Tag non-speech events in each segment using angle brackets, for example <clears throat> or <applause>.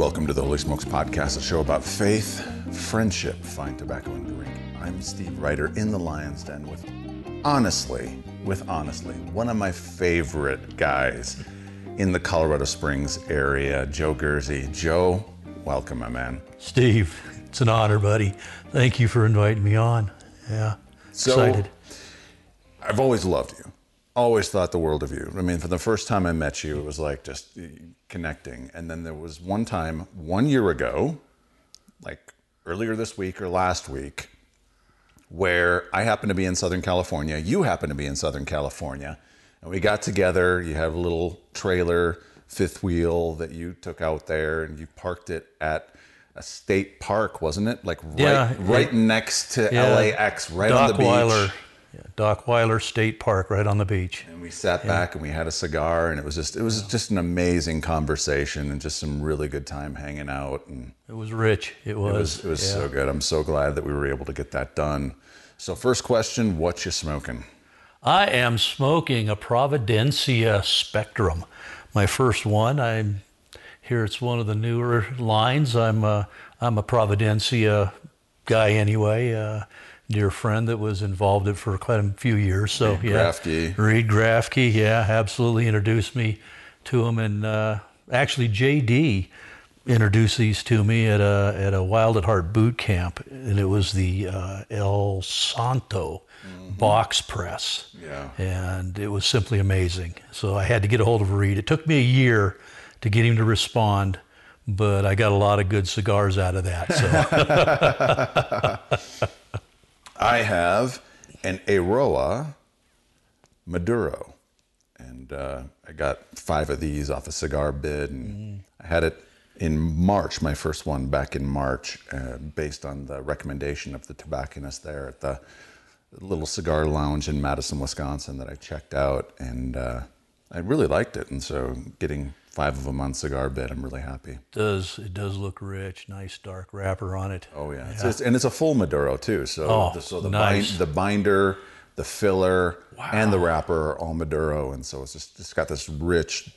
Welcome to the Holy Smokes Podcast, a show about faith, friendship, fine tobacco, and drink. I'm Steve Ryder in the Lion's Den with, honestly, with honestly, one of my favorite guys in the Colorado Springs area, Joe Gersey. Joe, welcome, my man. Steve, it's an honor, buddy. Thank you for inviting me on. Yeah, So, excited. I've always loved you. Always thought the world of you. I mean, for the first time I met you, it was like just connecting. And then there was one time, one year ago, like earlier this week or last week, where I happened to be in Southern California. You happened to be in Southern California. And we got together. You have a little trailer, fifth wheel that you took out there, and you parked it at a state park, wasn't it? Like right, Yeah, right it- next to Yeah. LAX, right on the beach. Dockweiler, yeah, Dockweiler State Park, right on the beach. And we sat back and we had a cigar, and it was just it was just an amazing conversation and just some really good time hanging out. And It was rich. It it was. was it was yeah. so good. I'm so glad that we were able to get that done. So first question, what you smoking? I am smoking a Providencia Spectrum, my first one. I'm here. It's one of the newer lines. I'm a, I'm a Providencia guy anyway. Uh, dear friend that was involved in it for quite a few years. So Reed yeah, Grafke. Reed Grafke, yeah, absolutely introduced me to him, and uh, actually JD introduced these to me at a at a Wild at Heart boot camp, and it was the uh, El Santo box press. Yeah. And it was simply amazing. So I had to get a hold of Reed. It took me a year to get him to respond, but I got a lot of good cigars out of that. So <laughs> <laughs> I have an Aroa Maduro, and uh, I got five of these off a cigar bid, and I had it in March, my first one back in March, uh, based on the recommendation of the tobacconist there at the little cigar lounge in Madison, Wisconsin that I checked out, and uh, I really liked it, and so getting five of them on cigar bid, I'm really happy. does it does look rich, nice dark wrapper on it. Oh yeah, It's just- and it's a full Maduro too. So Oh, the, so the nice. bind, the binder, the filler, and the wrapper are all Maduro, and so it's just it's got this rich,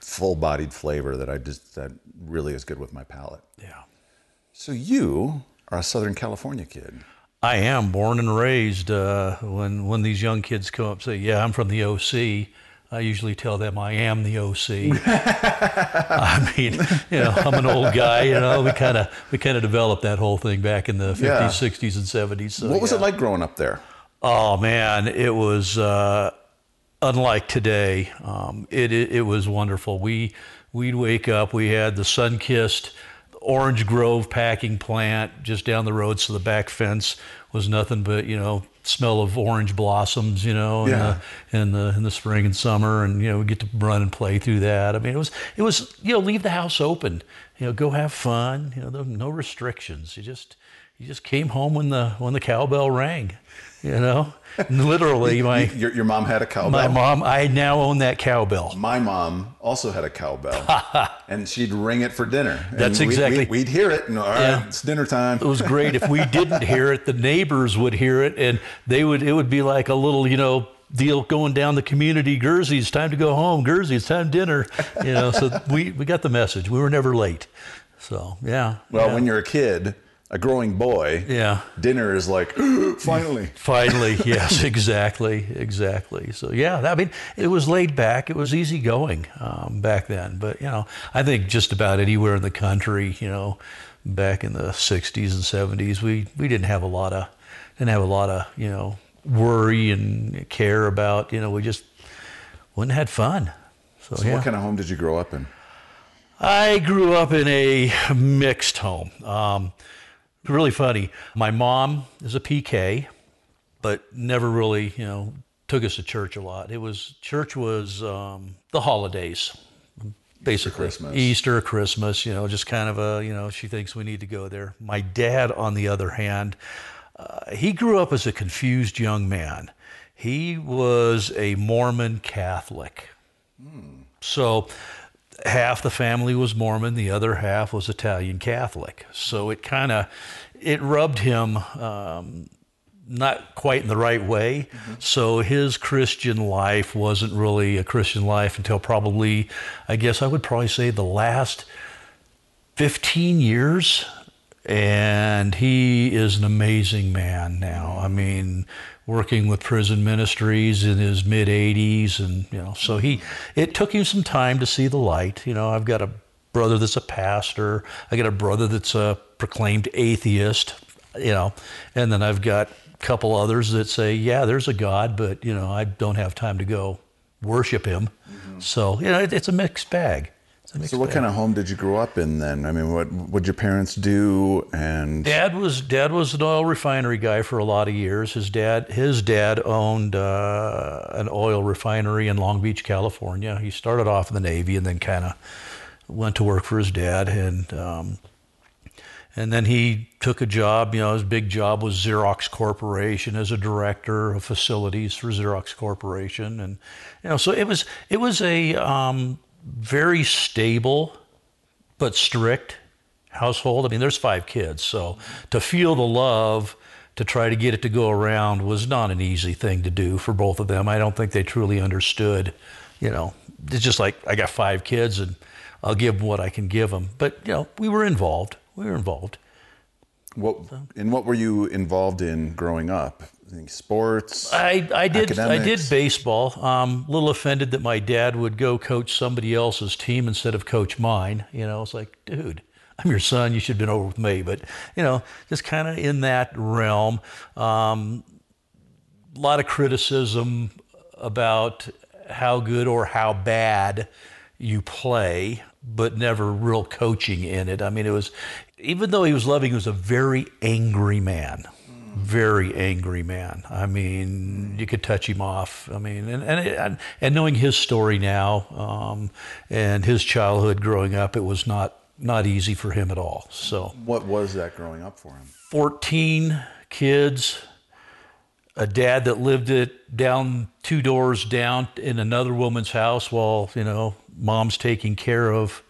full-bodied flavor that I just that really is good with my palate. Yeah. So you are a Southern California kid. I am born and raised. Uh, when when these young kids come up and say, "Yeah, I'm from the OC," I usually tell them I am the OC. <laughs> I mean, you know, I'm an old guy. You know, we kind of we kind of developed that whole thing back in the 50s, Yeah. 60s, and 70s. So, What was yeah. it like growing up there? Oh man, it was uh, unlike today. Um, it, it it was wonderful. We we'd wake up. We had the Sunkist Orange Grove packing plant just down the road, so the back fence was nothing but you know smell of orange blossoms. You know, Yeah. in, the, in the in the spring and summer, and you know we get to run and play through that. I mean, it was it was you know leave the house open. You know, go have fun. You know, no restrictions. You just you just came home when the when the cowbell rang. You know, <laughs> literally my Your, your mom had a cowbell. my mom. I now own that cowbell. My mom also had a cowbell, <laughs> and she'd ring it for dinner. And That's we'd- exactly- We'd, we'd hear it, and all right, Yeah. it's dinner time. It was great. If we didn't <laughs> hear it, the neighbors would hear it, and they would. It would be like a little, you know, deal going down the community. Gursey, it's time to go home. Gursey, it's time dinner. You know, so we we got the message. We were never late. So yeah. Well, yeah. when you're a kid, a growing boy, yeah. dinner is like <gasps> finally. <laughs> Finally, yes, <laughs> exactly, exactly. So yeah, I mean, it was laid back. It was easy going um, back then. But you know, I think just about anywhere in the country, you know, back in the '60s and '70s, we we didn't have a lot of didn't have a lot of you know worry and care about. You know, we just went and had fun. So, So yeah. what kind of home did you grow up in? I grew up in a mixed home. Um, really funny. My mom is a PK, but never really, you know, took us to church a lot. It was church was um, the holidays, basically Christmas. Easter, Christmas. You know, just kind of a, you know, she thinks we need to go there. My dad, on the other hand, uh, he grew up as a confused young man. He was a Mormon Catholic. So half the family was Mormon, the other half was Italian Catholic. So it kind of it rubbed him um, not quite in the right way. So his Christian life wasn't really a Christian life until probably, I guess I would probably say the last 15 years, and he is an amazing man now. I mean, working with prison ministries in his mid 80s, and you know, so he it took him some time to see the light. You know, I've got a brother that's a pastor. I got a brother that's a proclaimed atheist. You know, and then I've got a couple others that say, yeah, there's a God, but you know, I don't have time to go worship him. Mm-hmm. So you know, it, it's a mixed bag. So, what kind of home did you grow up in then? I mean, what would your parents do? And dad was dad was an oil refinery guy for a lot of years. His dad his dad owned uh, an oil refinery in Long Beach, California. He started off in the Navy and then kind of went to work for his dad, and um, and then he took a job. You know, his big job was Xerox Corporation as a director of facilities for Xerox Corporation, and you know, so it was it was a um, very stable but strict household. I mean, there's five kids, so to feel the love to try to get it to go around was not an easy thing to do for both of them. I don't think they truly understood, you know, it's just like I got five kids and I'll give them what I can give them. But, you know, we were involved. We were involved. What, in what were you involved in growing up? Sports? I, I did academics? I did baseball. Um, a little offended that my dad would go coach somebody else's team instead of coach mine. You know, it's like, dude, I'm your son. You should have been over with me. But you know, just kind of in that realm. Um, a lot of criticism about how good or how bad you play, but never real coaching in it. I mean, it was even though he was loving, he was a very angry man very angry man. I mean, you could touch him off. I mean, and and and knowing his story now um, and his childhood growing up, it was not not easy for him at all. So, what was that growing up for him? Fourteen kids, a dad that lived it down two doors down in another woman's house while you know mom's taking care of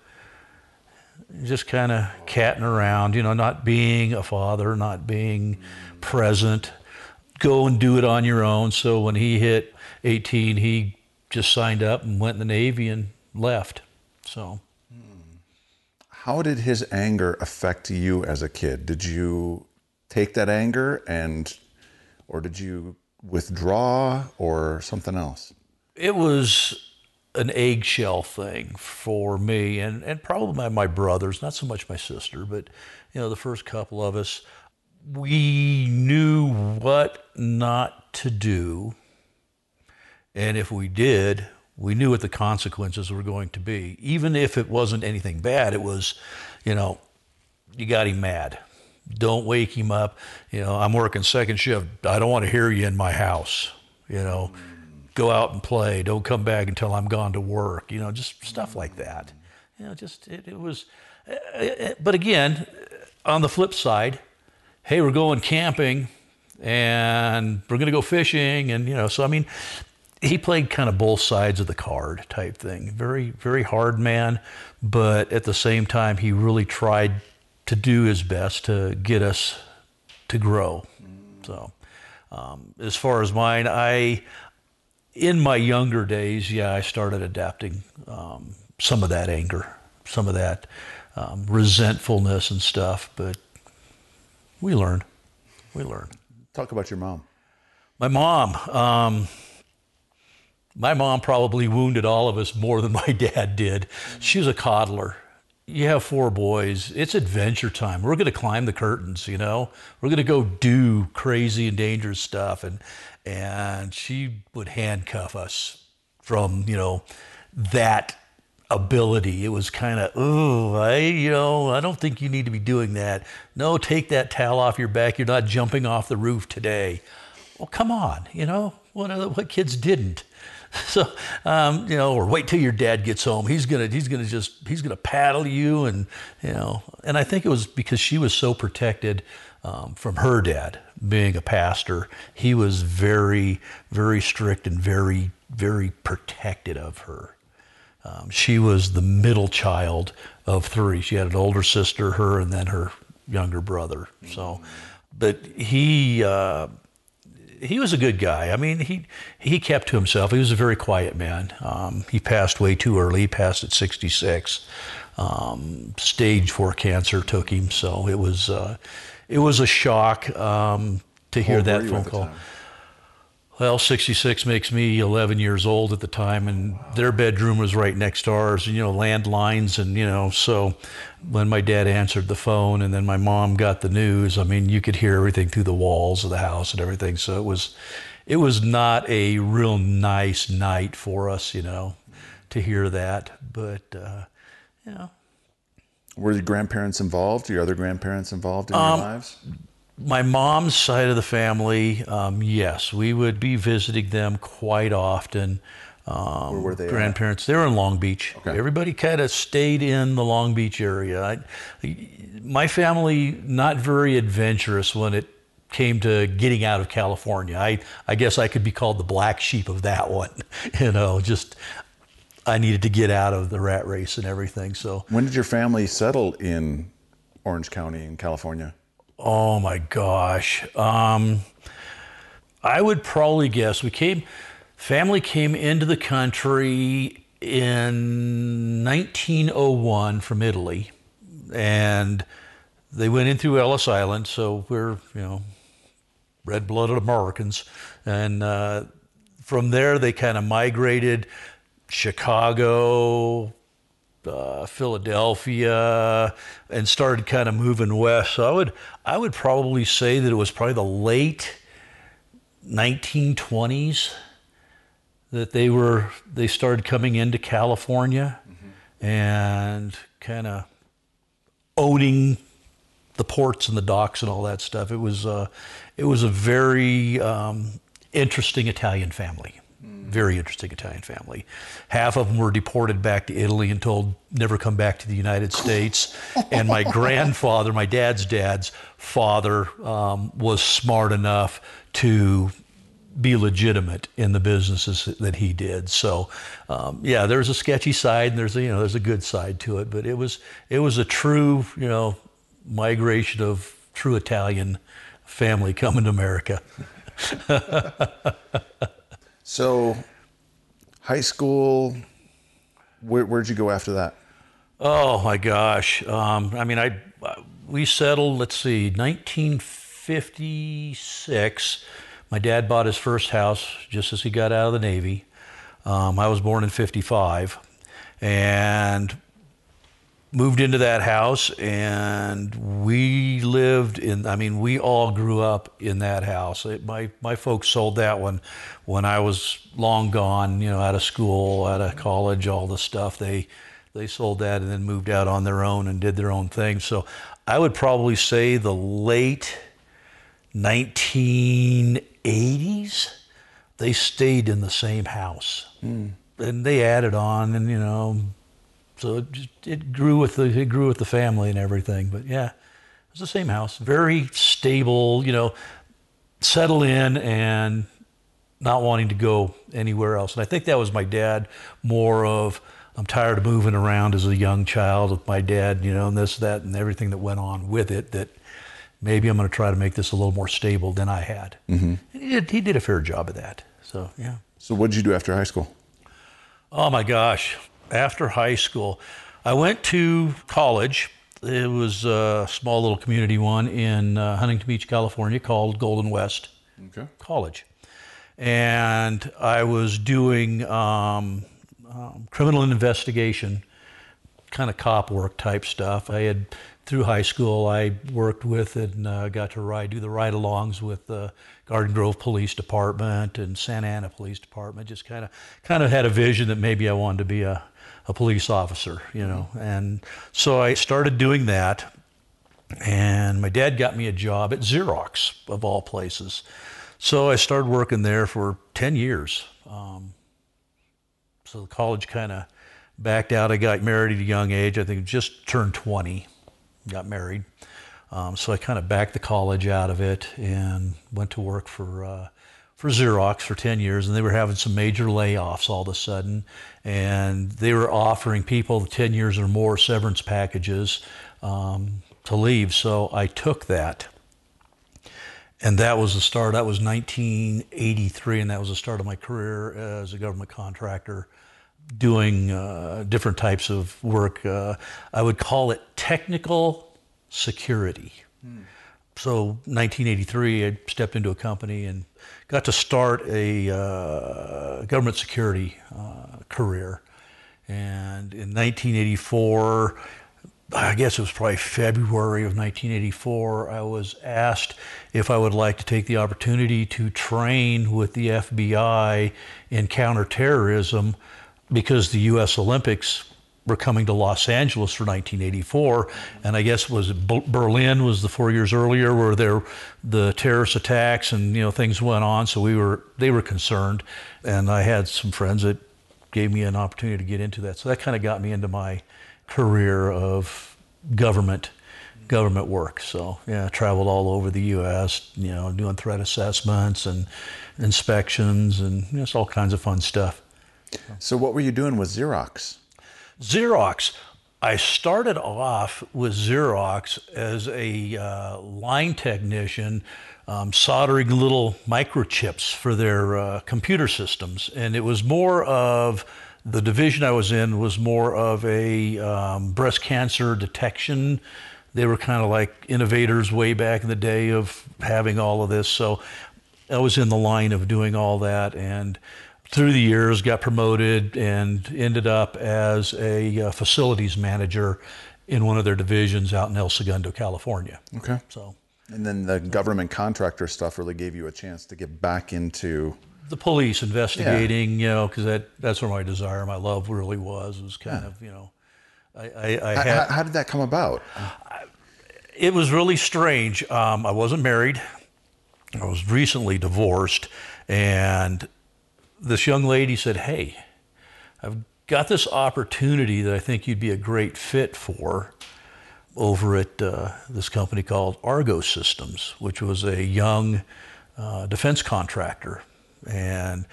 just kind of catting around, you know, not being a father, not being present. Go and do it on your own. So when he hit 18, he just signed up and went in the Navy and left. So. Hmm. How did his anger affect you as a kid? Did you take that anger and, or did you withdraw or something else? It was an eggshell thing for me and, and probably my, my brothers, not so much my sister, but you know, the first couple of us, we knew what not to do. And if we did, we knew what the consequences were going to be. Even if it wasn't anything bad, it was, you know, you got him mad. Don't wake him up. You know, I'm working second shift. I don't want to hear you in my house. You know, go out and play. Don't come back until I'm gone to work. You know, just stuff like that. You know, just it, it was. Uh, uh, but again, on the flip side, hey, we're going camping and we're going to go fishing, and you know, so I mean, he played kind of both sides of the card type thing. Very, very hard man, but at the same time, he really tried to do his best to get us to grow. So, um, as far as mine, I in my younger days, yeah, I started adapting um, some of that anger, some of that um, resentfulness and stuff. But we learn. We learn. Talk about your mom. My mom. Um, my mom probably wounded all of us more than my <laughs> dad did. She was a coddler. You have four boys. It's adventure time. We're going to climb the curtains, you know. We're going to go do crazy and dangerous stuff. And and she would handcuff us from you know that ability. It was kind of, oh, I, you know, I don't think you need to be doing that. No, take that towel off your back. You're not jumping off the roof today. Well, come on, you know, what, what kids didn't? <laughs> So, um, you know, or wait till your dad gets home. He's gonna, he's gonna just, he's gonna paddle you, and you know. And I think it was because she was so protected um, from her dad being a pastor. He was very, very strict and very, very protected of her. Um, she was the middle child of three. She had an older sister, her, and then her younger brother. So, but he uh, he was a good guy. I mean, he he kept to himself. He was a very quiet man. Um, he passed way too early. He passed at 66. Um, stage four cancer took him, so it was uh, it was a shock um, to hear that phone call. time? Well, 66 makes me 11 years old at the time, and their bedroom was right next to ours, and you know, landlines. And, you know, so when my dad answered the phone and then my mom got the news, I mean, you could hear everything through the walls of the house and everything. So it was, it was not a real nice night for us, you know, to hear that. But, uh, you know, Were your grandparents involved? Your other grandparents involved in your lives? My mom's side of the family, um, yes, we would be visiting them quite often. Um, Where were they at? Grandparents, they were in Long Beach. Okay. Everybody kind of stayed in the Long Beach area. I, my family, not very adventurous when it came to getting out of California. I, I guess I could be called the black sheep of that one. <laughs> you know, just I needed to get out of the rat race and everything. So When did your family settle in Orange County in California? Oh my gosh. Um, I would probably guess we came, family came into the country in 1901 from Italy, and they went in through Ellis Island. So we're you know red-blooded Americans, and uh, from there they kind of migrated Chicago, uh, Philadelphia, and started kind of moving west. So I would I would probably say that it was probably the late 1920s that they were they started coming into California and kind of owning the ports and the docks and all that stuff. It was uh, it was a very um, interesting Italian family. Very interesting Italian family. Half of them were deported back to Italy and told never come back to the United States. and my <laughs> grandfather, my dad's dad's father, um, was smart enough to be legitimate in the businesses that he did. So, um, yeah, there's a sketchy side and there's a, you know there's a good side to it, but it was it was a true you know migration of true Italian family coming to America. <laughs> So, high school, where, where'd you go after that? Oh my gosh! Um, I mean, I we settled. Let's see, 1956. My dad bought his first house just as he got out of the Navy. Um, I was born in '55, and moved into that house and we lived in i mean we all grew up in that house it, my my folks sold that one when i was long gone you know out of school out of college all the stuff they they sold that and then moved out on their own and did their own thing so i would probably say the late 1980s they stayed in the same house hmm. and they added on and you know so it, just, it grew with the it grew with the family and everything. But yeah, it was the same house, very stable. You know, settle in and not wanting to go anywhere else. And I think that was my dad more of I'm tired of moving around as a young child with my dad, you know, and this, that, and everything that went on with it. That maybe I'm going to try to make this a little more stable than I had. Mm-hmm. He did, he did a fair job of that. So yeah. So, what did you do after high school? Oh my gosh. After high school, I went to college. It was a small little community one in uh, Huntington Beach, California called Golden West Okay. College. And I was doing um, um, criminal investigation, kind of cop work type stuff. I had, through high school, I worked with and uh, got to ride, do the ride alongs with the Garden Grove Police Department and Santa Ana Police Department. Just kind of, kind of had a vision that maybe I wanted to be a, a police officer, you know. And so I started doing that. And my dad got me a job at Xerox, of all places. So I started working there for 10 years. Um, so the college kind of backed out. I got married at a young age. I think just turned 20, got married. Um, so I kind of backed the college out of it and went to work for uh, for Xerox for 10 years. And they were having some major layoffs all of a sudden. And they were offering people 10 years or more severance packages um, to leave. So I took that and that was the start. That was 1983, and that was the start of my career as a government contractor doing uh, different types of work. Uh, I would call it technical security. So, 1983, I stepped into a company and got to start a uh, government security uh, career. And in 1984, I guess it was probably February of 1984, I was asked if I would like to take the opportunity to train with the FBI in counterterrorism because the U.S. Olympics were coming to Los Angeles for 1984, and I guess was Berlin was the four years earlier where there the terrorist attacks and you know things went on. So we were they were concerned, and I had some friends that gave me an opportunity to get into that. So that kind of got me into my career of government government work. So yeah, I traveled all over the U.S. You know, doing threat assessments and inspections and just all kinds of fun stuff. So what were you doing with Xerox? Xerox. I started off with Xerox as a uh, line technician, um, soldering little microchips for their uh, computer systems, and it was more of the division I was in was more of a um, breast cancer detection. They were kind of like innovators way back in the day of having all of this. So I was in the line of doing all that, and through the years got promoted and ended up as a uh, facilities manager in one of their divisions out in El Segundo, California. Okay. So. And then the government contractor stuff really gave you a chance to get back into the police investigating, yeah. you know, because that, that's where my desire, my love really was, was kind yeah. of, you know, I, I, I had, how, how, did that come about? it was really strange. Um, I wasn't married. I was recently divorced. And this young lady said, Hey, I've got this opportunity that I think you'd be a great fit for over at uh, this company called Argo Systems, which was a young uh, defense contractor and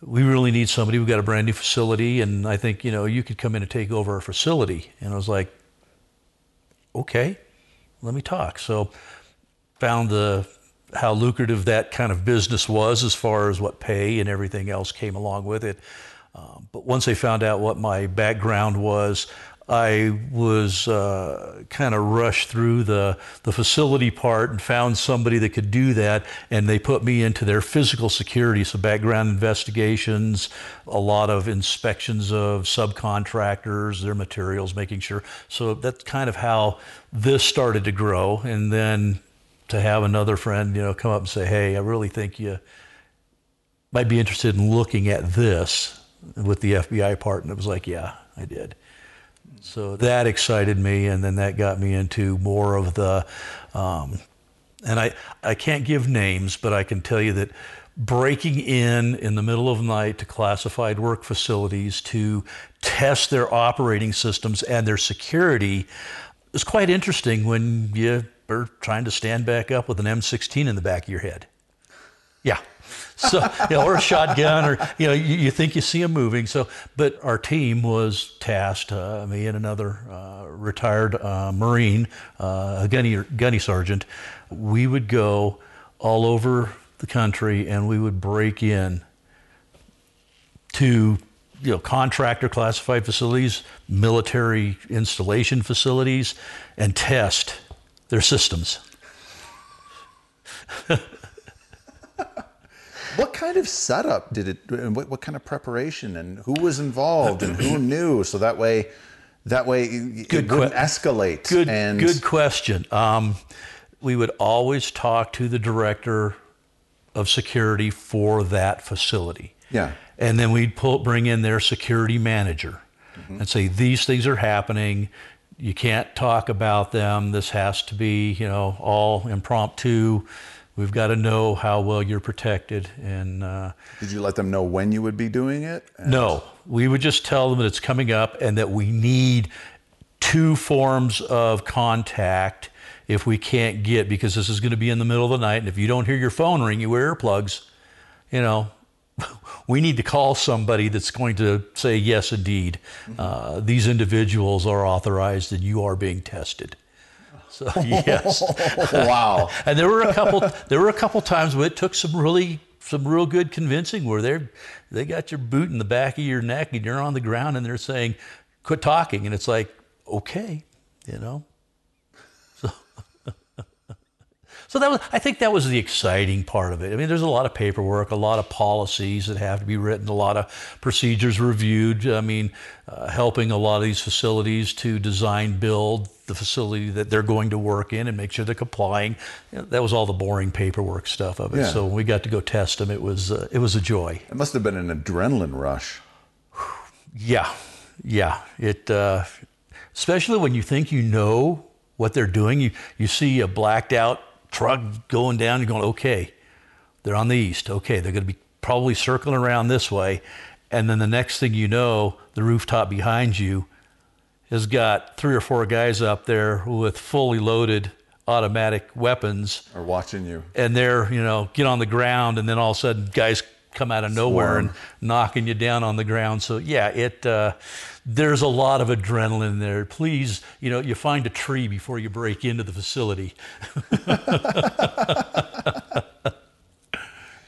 we really need somebody. We've got a brand new facility, and I think you know you could come in and take over our facility. And I was like, okay, let me talk. So found the how lucrative that kind of business was as far as what pay and everything else came along with it. Um, but once they found out what my background was, I was uh, kind of rushed through the, the facility part and found somebody that could do that. And they put me into their physical security, so background investigations, a lot of inspections of subcontractors, their materials, making sure. So that's kind of how this started to grow. And then to have another friend, you know, come up and say, hey, I really think you might be interested in looking at this with the FBI part. And it was like, yeah, I did. So that excited me, and then that got me into more of the, um, and I, I can't give names, but I can tell you that breaking in in the middle of the night to classified work facilities to test their operating systems and their security is quite interesting when you are trying to stand back up with an M16 in the back of your head. Yeah <laughs> so you know, or a shotgun, or you know, you, you, think you see them moving. So, but our team was tasked, uh, me and another uh, retired uh, Marine, uh, a gunny gunny sergeant. We would go all over the country, and we would break in to you know contractor classified facilities, military installation facilities, and test their systems. <laughs> What kind of setup did it? What, what kind of preparation and who was involved and who <clears throat> knew? So that way, that way good it wouldn't que- escalate. Good, and... good question. Um, we would always talk to the director of security for that facility. Yeah. And then we'd pull, bring in their security manager mm-hmm. and say, these things are happening. You can't talk about them. This has to be, you know, all impromptu. We've got to know how well you're protected. And uh, did you let them know when you would be doing it? And no, we would just tell them that it's coming up and that we need two forms of contact if we can't get because this is going to be in the middle of the night. And if you don't hear your phone ring, you wear earplugs. You know, <laughs> we need to call somebody that's going to say yes, indeed, mm-hmm. uh, these individuals are authorized and you are being tested. So <laughs> yes, <laughs> wow. and there were a couple. There were a couple times where it took some really some real good convincing where they're they got your boot in the back of your neck and you're on the ground and they're saying, "Quit talking," and it's like, okay, you know. So that was, I think that was the exciting part of it. I mean, there's a lot of paperwork, a lot of policies that have to be written, a lot of procedures reviewed. I mean, uh, helping a lot of these facilities to design, build the facility that they're going to work in and make sure they're complying. You know, that was all the boring paperwork stuff of it. Yeah. So when we got to go test them, it was uh, it was a joy. It must have been an adrenaline rush. Yeah, yeah. It uh, especially when you think you know what they're doing. You you see a blacked out truck going down. You're going, okay, they're on the east. Okay, they're going to be probably circling around this way, and then the next thing you know, the rooftop behind you has got three or four guys up there with fully loaded automatic weapons Are watching you. and they're you know get on the ground and then all of a sudden guys come out of nowhere Swarm. and knocking you down on the ground. So yeah it uh, there's a lot of adrenaline there. Please you know you find a tree before you break into the facility. <laughs>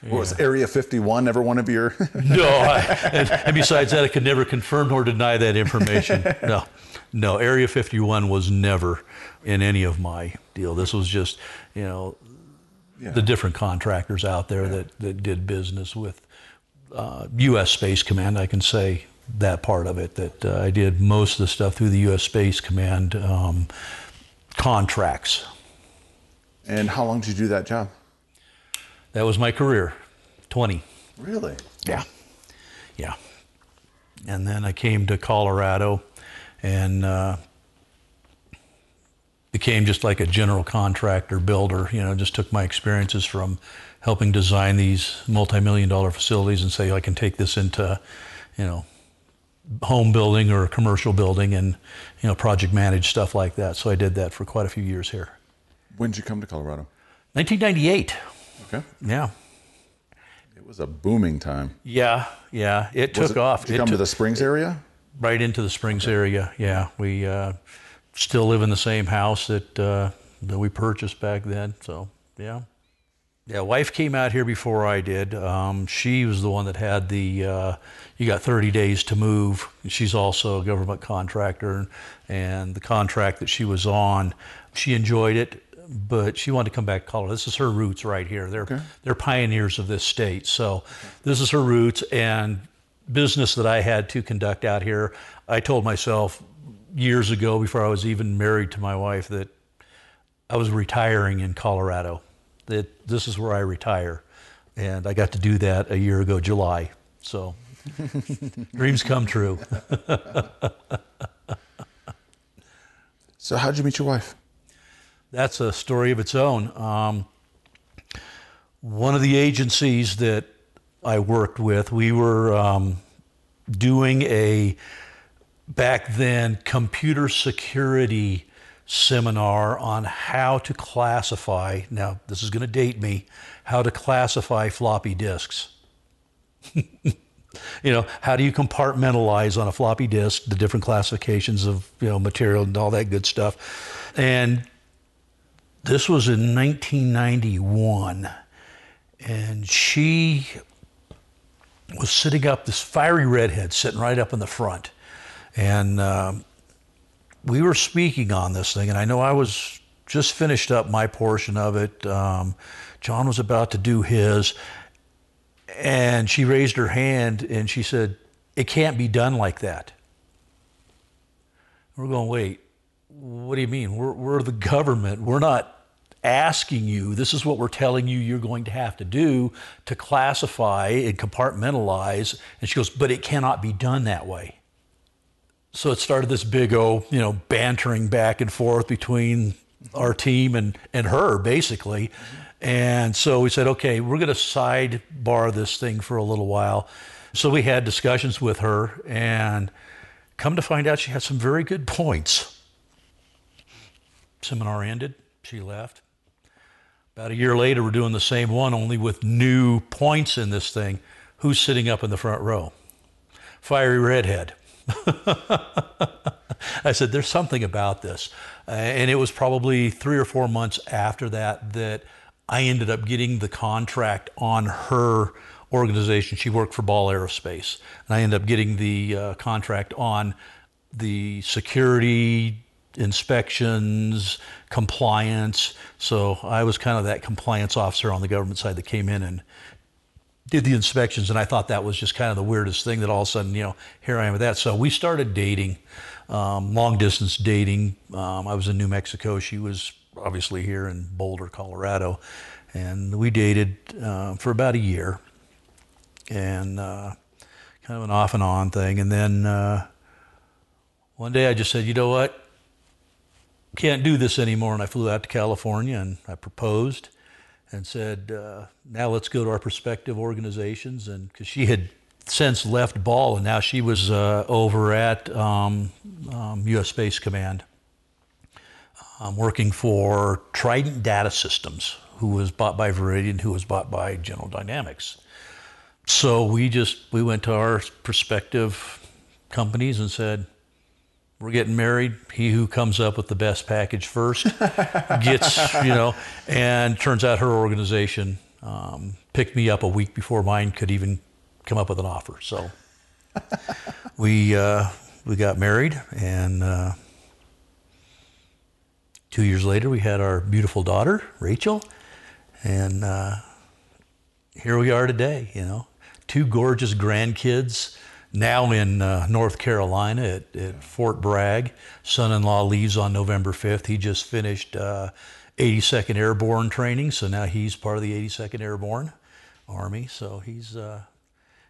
What was Area 51 ever one of your? <laughs> no I, and, and besides that i could never confirm nor deny that information. <laughs> No no area 51 was never in any of my deal. This was just you know Yeah. the different contractors out there that, that did business with uh, U.S. Space Command. I can say that part of it that uh, I did most of the stuff through the U.S. Space Command um, contracts. and how long did you do that job? That was my career, 20. Really? Yeah. Yeah. And then I came to Colorado and uh, became just like a general contractor builder. You know, just took my experiences from helping design these multi million dollar facilities and say, I can take this into, you know, home building or commercial building and, you know, project manage stuff like that. So I did that for quite a few years here. When did you come to Colorado? 1998. Okay. Yeah. It was a booming time. Yeah. Yeah. It took it- off. Did you It come to the Springs area? right into the Springs area. Yeah, we uh, still live in the same house that uh, that we purchased back then. So yeah, yeah. Wife came out here before I did. Um, she was the one that had the. Uh, you got 30 days to move. She's also a government contractor, and the contract that she was on, she enjoyed it. But she wanted to come back to Colorado. This is her roots right here. They're they're pioneers of this state. So this is her roots, and business that I had to conduct out here, I told myself years ago, before I was even married to my wife, that I was retiring in Colorado. That this is where I retire, and I got to do that a year ago, July. So <laughs> dreams come true. <laughs> So how'd you meet your wife? That's a story of its own. Um, one of the agencies that I worked with, we were um, doing a back then computer security seminar on how to classify. Now, this is going to date me. How to classify floppy disks. <laughs> you know, how do you compartmentalize on a floppy disk the different classifications of you know material and all that good stuff, and this was in 1991, and she was sitting up, this fiery redhead sitting right up in the front. And um, we were speaking on this thing, and I know I was just finished up my portion of it. Um, John was about to do his, and she raised her hand and she said, It can't be done like that. We're going, Wait, what do you mean? We're, we're the government. We're not asking you. This is what we're telling you you're going to have to do to classify and compartmentalize. And she goes, but it cannot be done that way. So it started this big oh, you know, bantering back and forth between our team and, and her, basically. And so we said, okay, we're going to sidebar this thing for a little while. So we had discussions with her, and come to find out, she had some very good points. Seminar ended, she left. About a year later, we're doing the same one, only with new points in this thing. Who's sitting up in the front row? Fiery redhead. <laughs> I said, There's something about this. And it was probably three or four months after that that I ended up getting the contract on her organization. She worked for Ball Aerospace, and I ended up getting the uh, contract on the security inspections, compliance. So I was kind of that compliance officer on the government side that came in and did the inspections. And I thought that was just kind of the weirdest thing that all of a sudden, you know, here I am with that. So we started dating, um, long distance dating. Um, I was in New Mexico. She was obviously here in Boulder, Colorado. And we dated uh, for about a year and uh, kind of an off and on thing. And then uh, one day I just said, you know what? Can't do this anymore. And I flew out to California and I proposed and said, uh, now let's go to our prospective organizations. And because she had since left Ball and now she was uh, over at um, um, U.S. Space Command. um, working for Trident Data Systems, who was bought by Veridian, who was bought by General Dynamics. So we just we went to our prospective companies and said, "We're getting married. He who comes up with the best package first <laughs> gets, you know." And turns out her organization um, picked me up a week before mine could even come up with an offer. So <laughs> we uh, we got married, and uh, two years later we had our beautiful daughter Rachel, and uh, here we are today. You know, two gorgeous grandkids. Now in uh, North Carolina at, at Fort Bragg. Son-in-law leaves on November 5th. He just finished uh, 82nd Airborne training, so now he's part of the 82nd Airborne Army. So he's uh,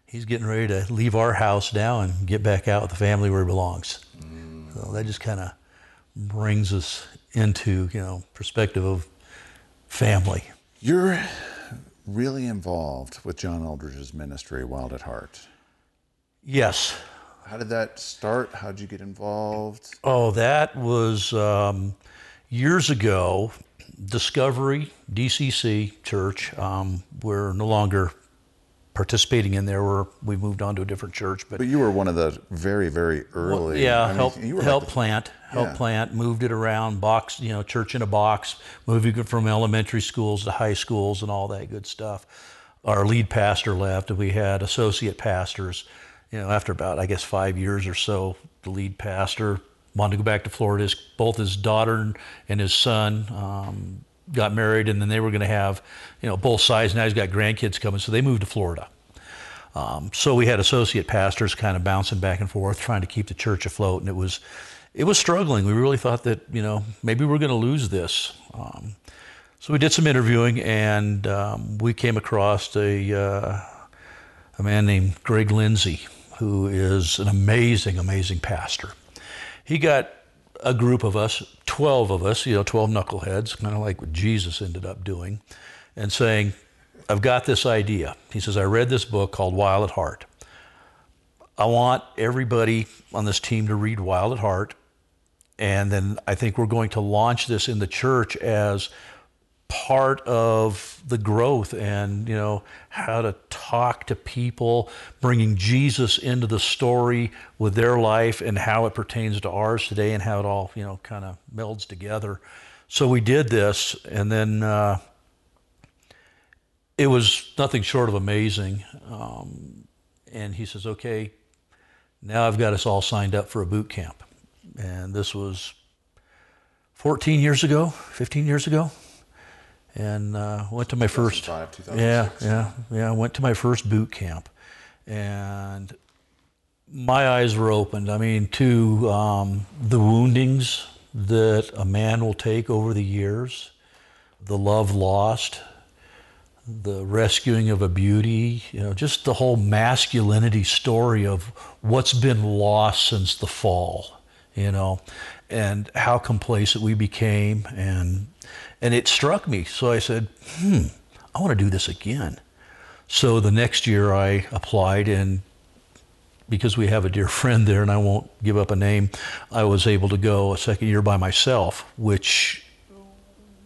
he's getting ready to leave our house now and get back out with the family where he belongs. So that just kind of brings us into you know perspective of family. You're really involved with John Eldredge's ministry, Wild at Heart. Yes. How did that start? How did you get involved? Oh, that was um, years ago. Discovery DCC Church. Um, we're no longer participating in there. We're, we moved on to a different church, but But you were one of the very, very early. yeah, I mean, help you were help like the- plant, help Yeah. plant, moved it around, box, you know, church in a box, moving it from elementary schools to high schools and all that good stuff. Our lead pastor left, and we had associate pastors. You know, after about I guess five years or so, the lead pastor wanted to go back to Florida. His, both his daughter and his son um, got married, and then they were going to have, you know, both sides. Now he's got grandkids coming, so they moved to Florida. Um, so we had associate pastors kind of bouncing back and forth, trying to keep the church afloat, and it was it was struggling. We really thought that you know maybe we're going to lose this. Um, so we did some interviewing, and um, we came across a uh, a man named Greg Lindsay, who is an amazing, amazing pastor. He got a group of us, 12 of us, you know, 12 knuckleheads, kind of like what Jesus ended up doing, and saying, I've got this idea. He says, I read this book called Wild at Heart. I want everybody on this team to read Wild at Heart. And then I think we're going to launch this in the church as part of the growth and you know how to talk to people bringing jesus into the story with their life and how it pertains to ours today and how it all you know kind of melds together. So we did this and then uh, it was nothing short of amazing. Um, and he says okay now i've got us all signed up for a boot camp. And this was 14 years ago 15 years ago and uh, went to my first 2005, yeah 2006. yeah yeah went to my first boot camp and my eyes were opened i mean to um, the woundings that a man will take over the years the love lost the rescuing of a beauty you know just the whole masculinity story of what's been lost since the fall you know and how complacent we became and and it struck me so i said hmm i want to do this again so the next year i applied and because we have a dear friend there and i won't give up a name i was able to go a second year by myself which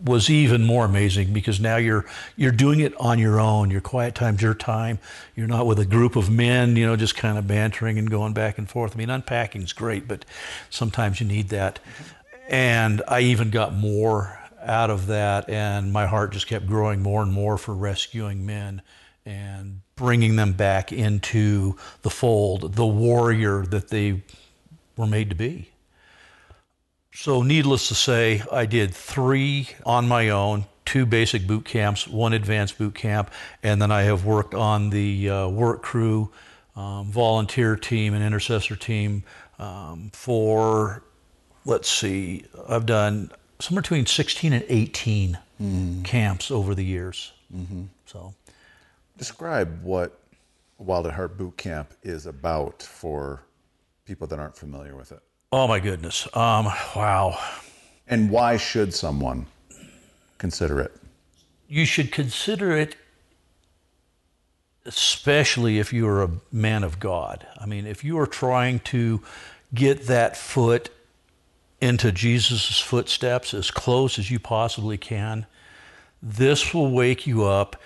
was even more amazing because now you're you're doing it on your own. Your quiet time's your time. You're not with a group of men, you know, just kind of bantering and going back and forth. I mean, unpacking's great, but sometimes you need that. And I even got more out of that, and my heart just kept growing more and more for rescuing men and bringing them back into the fold, the warrior that they were made to be. So, needless to say, I did three on my own two basic boot camps, one advanced boot camp, and then I have worked on the uh, work crew, um, volunteer team, and intercessor team um, for, let's see, I've done somewhere between 16 and 18 mm. camps over the years. Mm-hmm. So, describe what Wild at Heart Boot Camp is about for people that aren't familiar with it. Oh my goodness! Um, wow. And why should someone consider it? You should consider it, especially if you are a man of God. I mean, if you are trying to get that foot into Jesus' footsteps as close as you possibly can, this will wake you up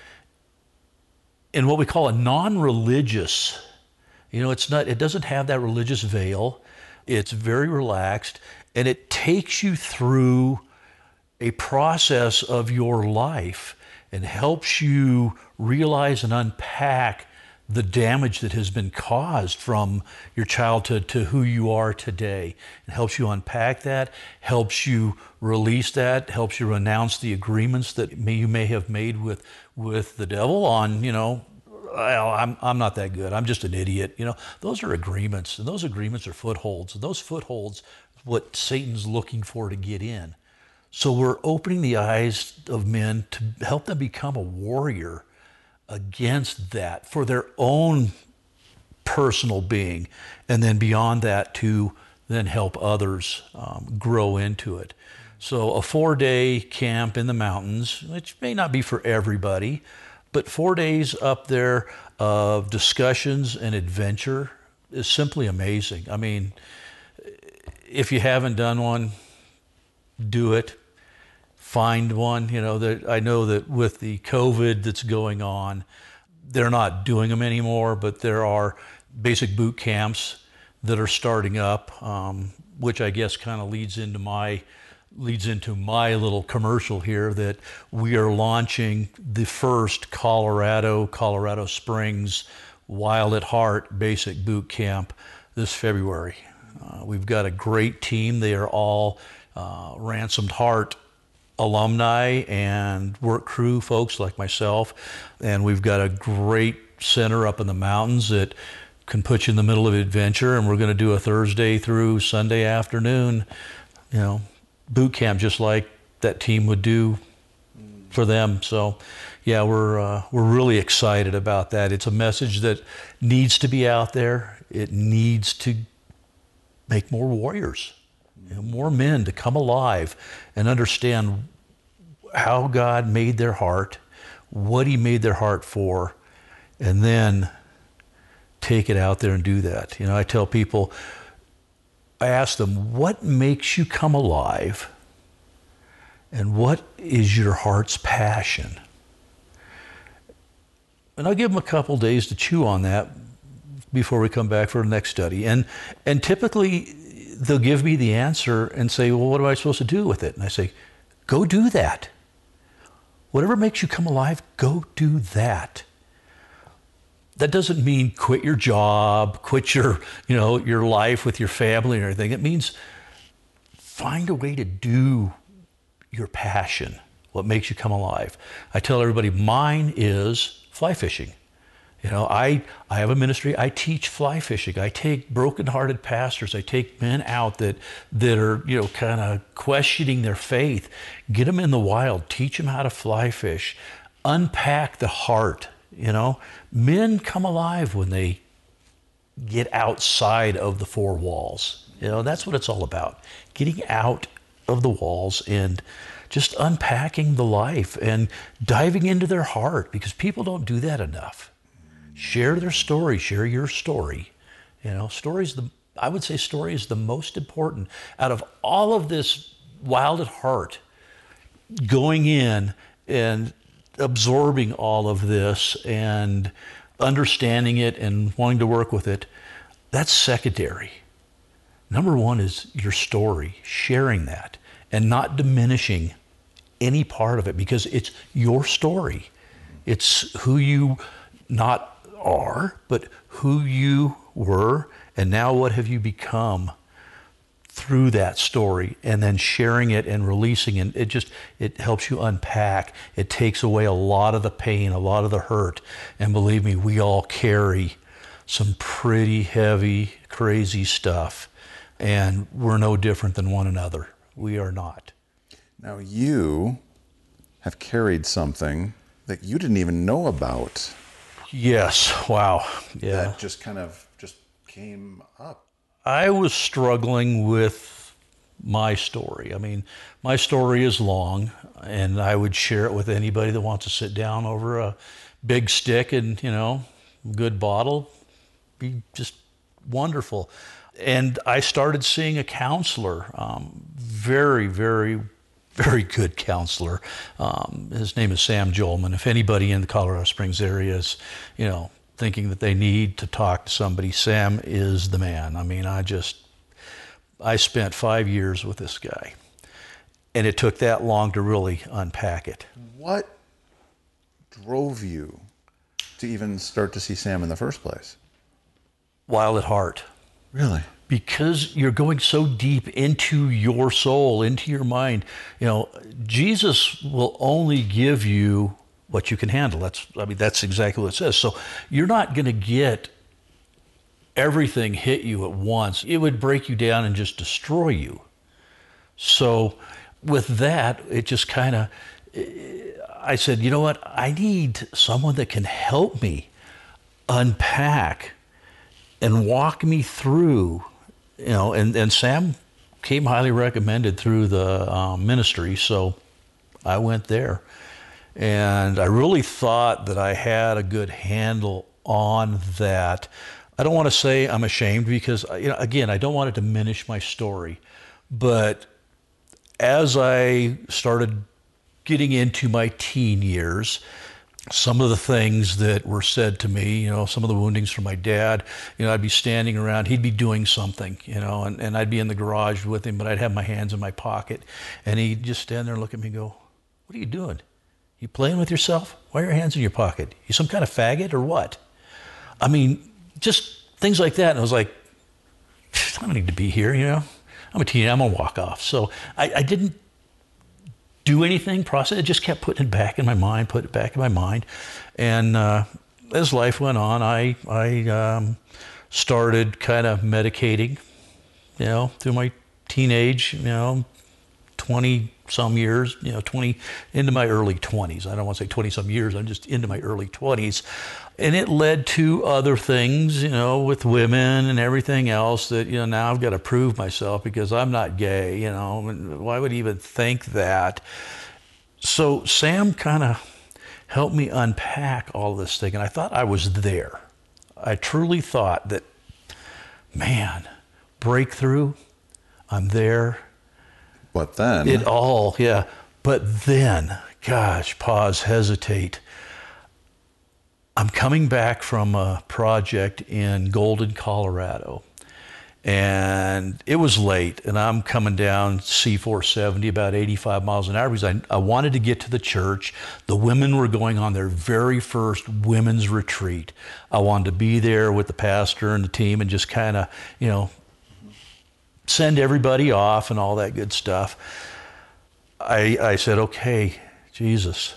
in what we call a non religious. You know, it's not, it doesn't have that religious veil. It's very relaxed and it takes you through a process of your life and helps you realize and unpack the damage that has been caused from your childhood to who you are today. It helps you unpack that, helps you release that, helps you renounce the agreements that may, you may have made with, with the devil on, you know, well, I'm, I'm not that good. I'm just an idiot. You know, those are agreements, and those agreements are footholds. And those footholds, what Satan's looking for to get in. So we're opening the eyes of men to help them become a warrior against that for their own personal being, and then beyond that to then help others um, grow into it. So a four-day camp in the mountains, which may not be for everybody, but four days up there of discussions and adventure is simply amazing. I mean, if you haven't done one, do it find one. You know, that I know that with the COVID that's going on, they're not doing them anymore, but there are basic boot camps that are starting up, um, which I guess kind of leads into my leads into my little commercial here that we are launching the first Colorado, Colorado Springs Wild at Heart basic boot camp this February. Uh, we've got a great team. They are all uh, ransomed heart alumni and work crew folks like myself. And we've got a great center up in the mountains that can put you in the middle of adventure. And we're going to do a Thursday through Sunday afternoon, you know, boot camp just like that team would do for them. So, yeah, we're uh, we're really excited about that. It's a message that needs to be out there. It needs to make more warriors more men to come alive and understand how God made their heart, what He made their heart for, and then take it out there and do that. You know, I tell people, I ask them, what makes you come alive? And what is your heart's passion? And I'll give them a couple days to chew on that before we come back for the next study. And, and typically, they'll give me the answer and say, Well, what am I supposed to do with it? And I say, Go do that. Whatever makes you come alive, go do that. That doesn't mean quit your job, quit your, you know, your life with your family or anything. It means find a way to do your passion, what makes you come alive. I tell everybody mine is fly fishing. You know, I, I have a ministry. I teach fly fishing. I take brokenhearted pastors. I take men out that, that are, you know, kind of questioning their faith. Get them in the wild. Teach them how to fly fish. Unpack the heart. You know, men come alive when they get outside of the four walls. You know, that's what it's all about. Getting out of the walls and just unpacking the life and diving into their heart because people don't do that enough share their story, share your story. You know, stories the I would say story is the most important out of all of this wild at heart going in and absorbing all of this and understanding it and wanting to work with it. That's secondary. Number one is your story, sharing that and not diminishing any part of it because it's your story. It's who you not are, but who you were, and now what have you become through that story and then sharing it and releasing it. It just it helps you unpack. It takes away a lot of the pain a lot of the hurt. And believe me we all carry some pretty heavy crazy stuff. And we're no different than one another. We are not. Now you have carried something that you didn't even know about yes wow yeah that just kind of just came up. I was struggling with my story. I mean, my story is long, and I would share it with anybody that wants to sit down over a big stick and, you know, good bottle. Be just wonderful. And I started seeing a counselor, um, very, very, very good counselor. Um, his name is Sam Jolman. If anybody in the Colorado Springs area is, you know, thinking that they need to talk to somebody, Sam is the man. I mean, I just, I spent five years with this guy, and it took that long to really unpack it. What drove you to even start to see Sam in the first place? Wild at heart. Really? Because you're going so deep into your soul, into your mind. You know, Jesus will only give you what you can handle. That's I mean that's exactly what it says. So you're not going to get everything hit you at once. It would break you down and just destroy you. So with that, it just kind of eh, I said, you know what? I need someone that can help me unpack and walk me through you know, and, and Sam came highly recommended through the um, ministry, so I went there. And I really thought that I had a good handle on that. I don't want to say I'm ashamed because, you know, again, I don't want to diminish my story. But as I started getting into my teen years, some of the things that were said to me, you know, some of the woundings from my dad, you know, I'd be standing around, he'd be doing something, you know, and, and I'd be in the garage with him, but I'd have my hands in my pocket. And he'd just stand there and look at me and go, What are you doing? You playing with yourself? Why are your hands in your pocket? You some kind of faggot or what? I mean, just things like that. And I was like, I don't need to be here, you know. I'm a teenager, I'm gonna walk off. So I, I didn't do anything, process it, just kept putting it back in my mind, put it back in my mind. And uh, as life went on, I, I um, started kind of medicating, you know, through my teenage, you know, 20 some years, you know, 20 into my early 20s. I don't want to say 20 some years, I'm just into my early 20s. And it led to other things, you know, with women and everything else that, you know, now I've got to prove myself because I'm not gay, you know, why would he even think that? So Sam kind of helped me unpack all this thing. And I thought I was there. I truly thought that, man, breakthrough, I'm there. But then It all, yeah. But then, gosh, pause, hesitate. I'm coming back from a project in Golden, Colorado. And it was late, and I'm coming down C470 about 85 miles an hour because I, I wanted to get to the church. The women were going on their very first women's retreat. I wanted to be there with the pastor and the team and just kind of, you know, send everybody off and all that good stuff. I, I said, okay, Jesus,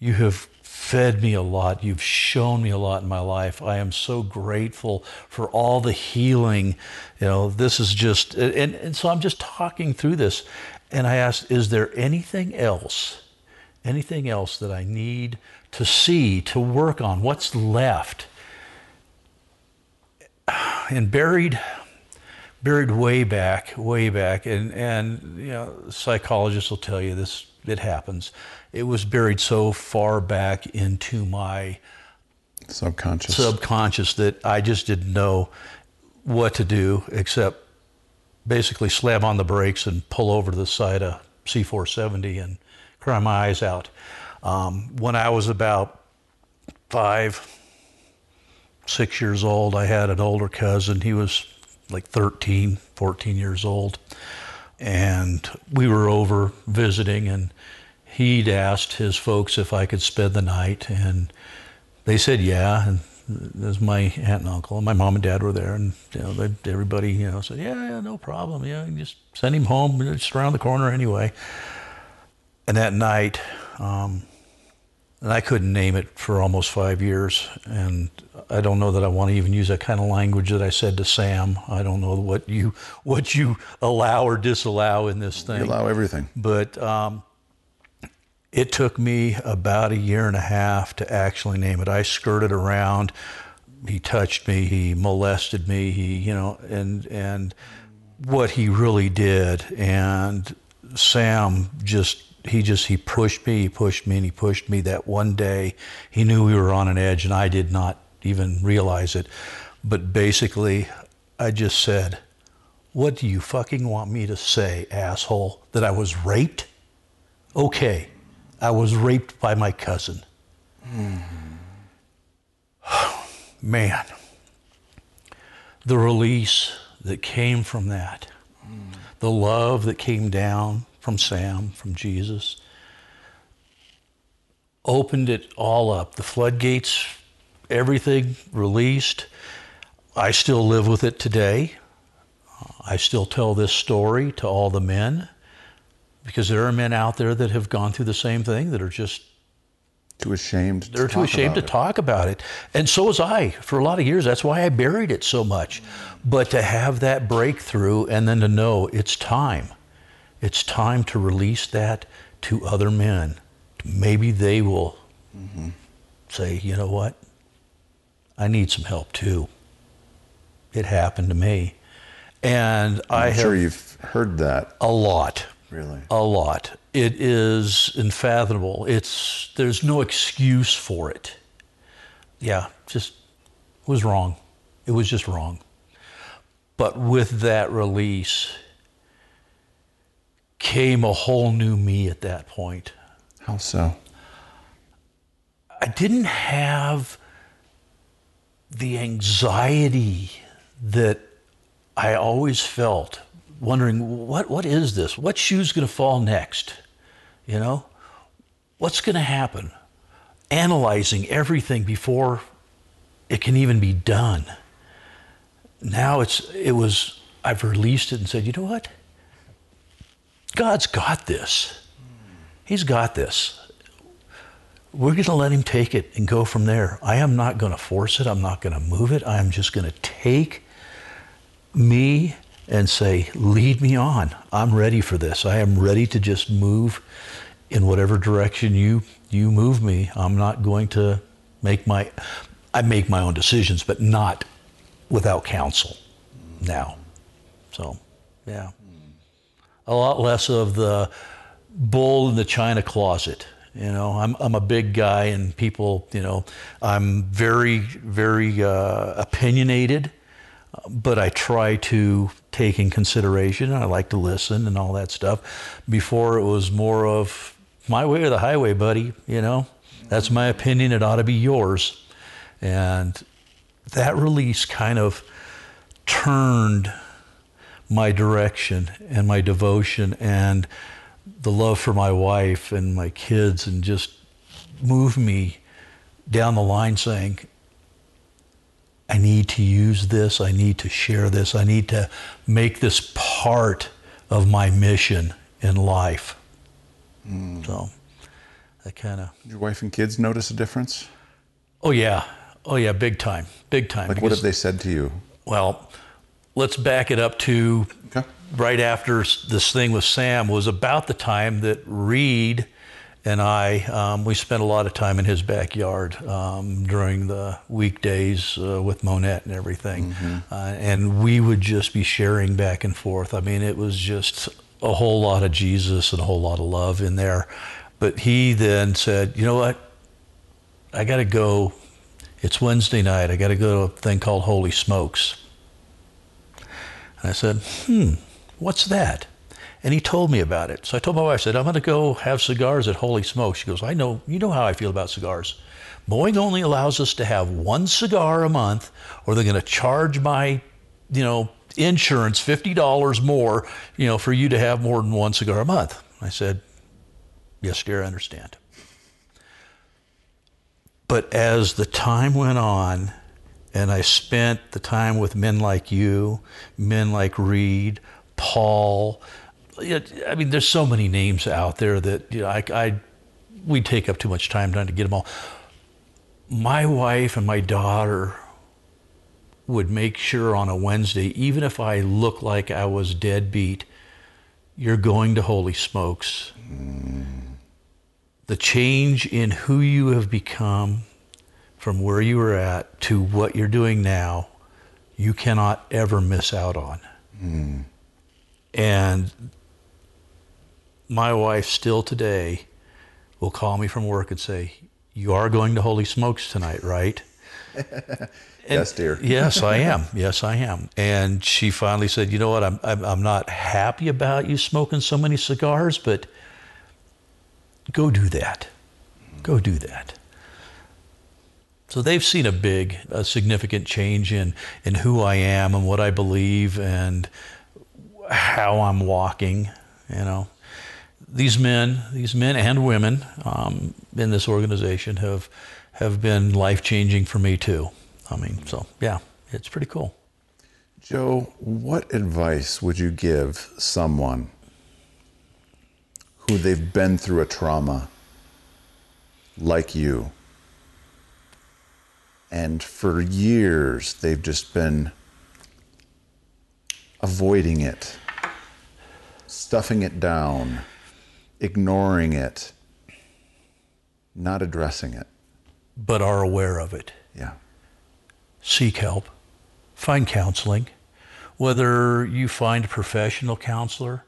you have fed me a lot. You've shown me a lot in my life. I am so grateful for all the healing. You know, this is just, and, and so I'm just talking through this. And I asked, is there anything else, anything else that I need to see, to work on? What's left? <sighs> And buried, buried way back, way back, and, and you know, psychologists will tell you this, it happens. It was buried so far back into my subconscious. subconscious that I just didn't know what to do except basically slam on the brakes and pull over to the side of C470 and cry my eyes out. Um, when I was about five, six years old, I had an older cousin. He was like 13, 14 years old. And we were over visiting, and he'd asked his folks if I could spend the night, and they said yeah. And there's my aunt and uncle, and my mom and dad were there, and you know, they, everybody, you know, said yeah, yeah, no problem, yeah, just send him home, it's around the corner anyway. And that night, um, and I couldn't name it for almost five years, and I don't know that I want to even use that kind of language that I said to Sam. I don't know what you what you allow or disallow in this thing. You allow everything. But um, it took me about a year and a half to actually name it. I skirted around. He touched me. He molested me. He, you know, and and what he really did. And Sam just he just he pushed me. He pushed me and he pushed me. That one day, he knew we were on an edge, and I did not even realize it. But basically, I just said, "What do you fucking want me to say, asshole? That I was raped?" Okay. I was raped by my cousin. <sighs> Man, the release that came from that, the love that came down from Sam, from Jesus, opened it all up. The floodgates, everything released. I still live with it today. I still tell this story to all the men because there are men out there that have gone through the same thing that are just Too ashamed. to they're too talk ashamed to it. talk about it. And so was I for a lot of years. That's why I buried it so much. But to have that breakthrough and then to know it's time. It's time to release that to other men. Maybe they will say, you know what? I need some help too. It happened to me. And I I'm have sure you've heard that. a lot Really. a lot. It is unfathomable. It's there's no excuse for it. Yeah, just was wrong. It was just wrong. But with that release came a whole new me at that point. How so? I didn't have the anxiety that I always felt, wondering what what is this? What shoe's going to fall next? You know, what's going to happen? Analyzing everything before it can even be done. Now it's it was I've released it and said, you know what? God's got this. He's got this we're going to let him take it and go from there. I am not going to force it. I'm not going to move it. I am just going to take me and say, lead me on. I'm ready for this. I am ready to just move in whatever direction you you move me. I'm not going to make my I make my own decisions, but not without counsel now. So, yeah. A lot less of the bull in the china closet. You know, I'm I'm a big guy, and people, you know, I'm very very uh, opinionated, but I try to take in consideration. I like to listen and all that stuff. Before it was more of my way or the highway, buddy. You know, that's my opinion. It ought to be yours, and that release kind of turned my direction and my devotion and the love for my wife and my kids and just move me down the line saying, I need to use this, I need to share this, I need to make this part of my mission in life. Mm. So that kind of, Did your wife and kids notice a difference? oh yeah, oh yeah, big time, big time. Like, what have they said to you? Well, let's back it up to Okay. right after this thing with Sam was about the time that Reed and I um, we spent a lot of time in his backyard um, during the weekdays uh, with Monette and everything, uh, and we would just be sharing back and forth. I mean, it was just a whole lot of Jesus and a whole lot of love in there. But he then said, "You know what? I got to go. It's Wednesday night. I got to go to a thing called Holy Smokes." And I said, hmm, what's that? And he told me about it. So I told my wife, I said, I'm going to go have cigars at Holy Smoke. She goes, I know, you know how I feel about cigars. Boeing only allows us to have one cigar a month, or they're going to charge my you know, insurance, $50 more, you know, for you to have more than one cigar a month. I said, Yes, dear, I understand. But as the time went on, and I spent the time with men like you, men like Reed, Paul. I mean, there's so many names out there that you know, I, I we'd take up too much time trying to get them all. My wife and my daughter would make sure on a Wednesday, even if I looked like I was deadbeat, you're going to Holy Smokes. Mm. The change in who you have become from where you were at to what you're doing now, you cannot ever miss out on. Mm. And my wife still today will call me from work and say, You are going to Holy Smokes tonight, right? <laughs> yes, dear. yes, I <laughs> am. Yes, I am. And she finally said, You know what? I'm, I'm, I'm not happy about you smoking so many cigars, but go do that. Go do that. So they've seen a big, a significant change in, in who I am and what I believe and how I'm walking, you know. These men, these men and women um, in this organization have have been life changing for me too. I mean, so yeah, it's pretty cool. Joe, what advice would you give someone who they've been through a trauma like you? And for years, they've just been avoiding it, stuffing it down, ignoring it, not addressing it. But are aware of it. Yeah. Seek help, find counseling. Whether you find a professional counselor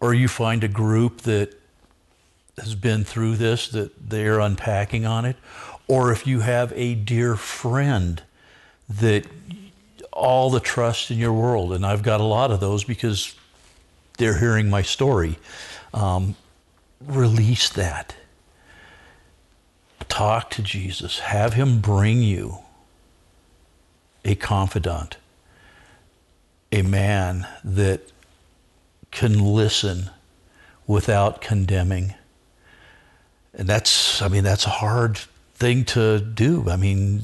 or you find a group that has been through this, that they're unpacking on it, or if you have a dear friend that all the trust in your world, and I've got a lot of those because they're hearing my story. Um, release that. Talk to Jesus. Have Him bring you a confidant, a man that can listen without condemning. And that's, I mean, that's hard thing to do. I mean,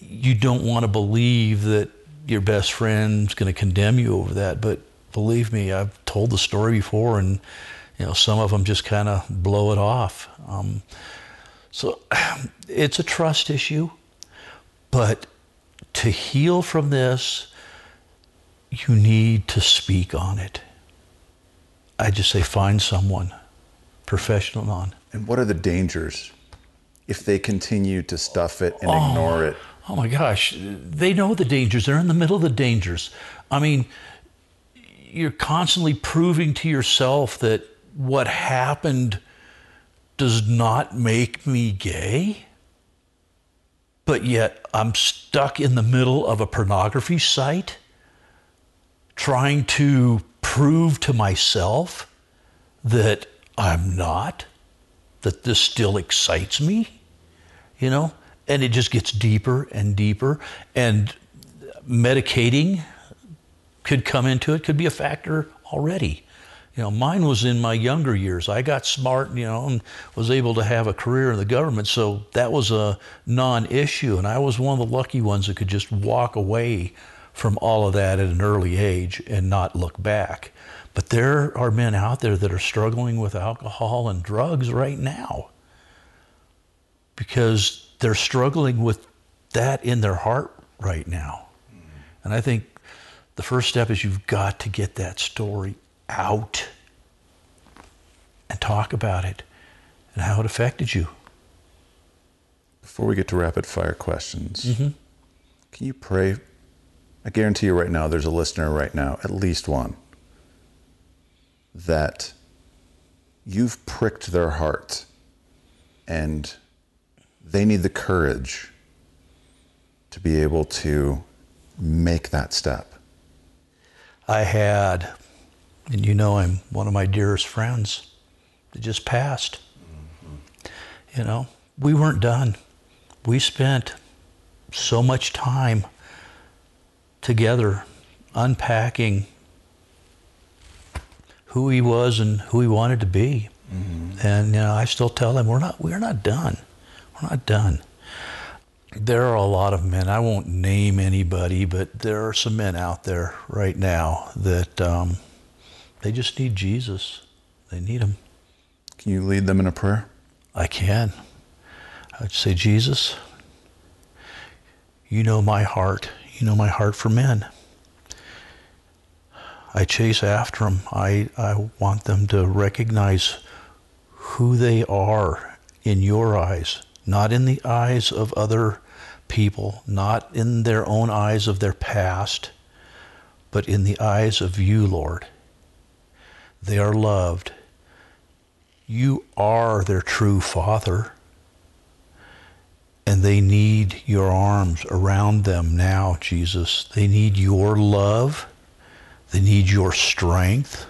you don't want to believe that your best friend's going to condemn you over that, but believe me, I've told the story before, and you know some of them just kind of blow it off. Um, so <sighs> it's a trust issue, but to heal from this, you need to speak on it. I just say find someone professional on. And what are the dangers if they continue to stuff it and oh, ignore it? Oh my gosh, they know the dangers. They're in the middle of the dangers. I mean, you're constantly proving to yourself that what happened does not make me gay, but yet I'm stuck in the middle of a pornography site trying to prove to myself that I'm not, that this still excites me, you know? And it just gets deeper and deeper. And medicating could come into it, could be a factor already. You know, mine was in my younger years. I got smart, you know, and was able to have a career in the government, so that was a non-issue. And I was one of the lucky ones that could just walk away from all of that at an early age and not look back. But there are men out there that are struggling with alcohol and drugs right now because they're struggling with that in their heart right now. And I think the first step is you've got to get that story out and talk about it and how it affected you. Before we get to rapid fire questions, mm-hmm. can you pray? I guarantee you right now, there's a listener right now, at least one, that you've pricked their heart and they need the courage to be able to make that step. I had, and you know, I'm one of my dearest friends that just passed. Mm-hmm. You know, we weren't done. We spent so much time together, unpacking who he was and who he wanted to be. Mm-hmm. And you know, I still tell him we're not we're not done. We're not done. There are a lot of men. I won't name anybody, but there are some men out there right now that um, they just need Jesus. They need him. Can you lead them in a prayer? I can. I'd say, Jesus, you know my heart. You know my heart for men. I chase after them. I, I want them to recognize who they are in your eyes, not in the eyes of other people, not in their own eyes of their past, but in the eyes of you, Lord. They are loved. You are their true Father. And they need your arms around them now, Jesus. They need your love. They need your strength.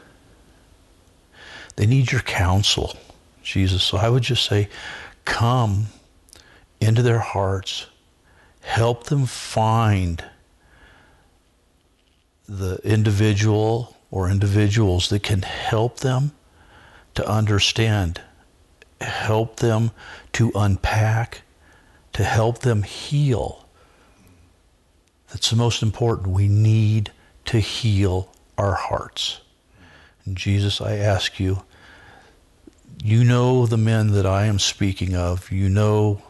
They need your counsel, Jesus. So I would just say, come into their hearts, help them find the individual or individuals that can help them to understand, help them to unpack, to help them heal. That's the most important. We need to heal our hearts. And Jesus, I ask you, you know the men that I am speaking of. You know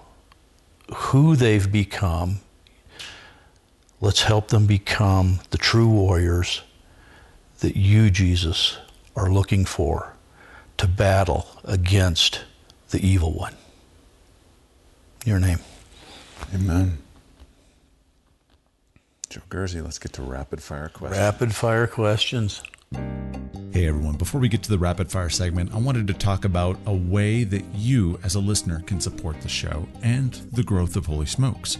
who they've become. Let's help them become the true warriors that you, Jesus, are looking for to battle against the evil one. Your name. Amen. Joe Gersey, let's get to rapid fire questions. Rapid fire questions. Hey everyone, before we get to the rapid fire segment, I wanted to talk about a way that you as a listener can support the show and the growth of Holy Smokes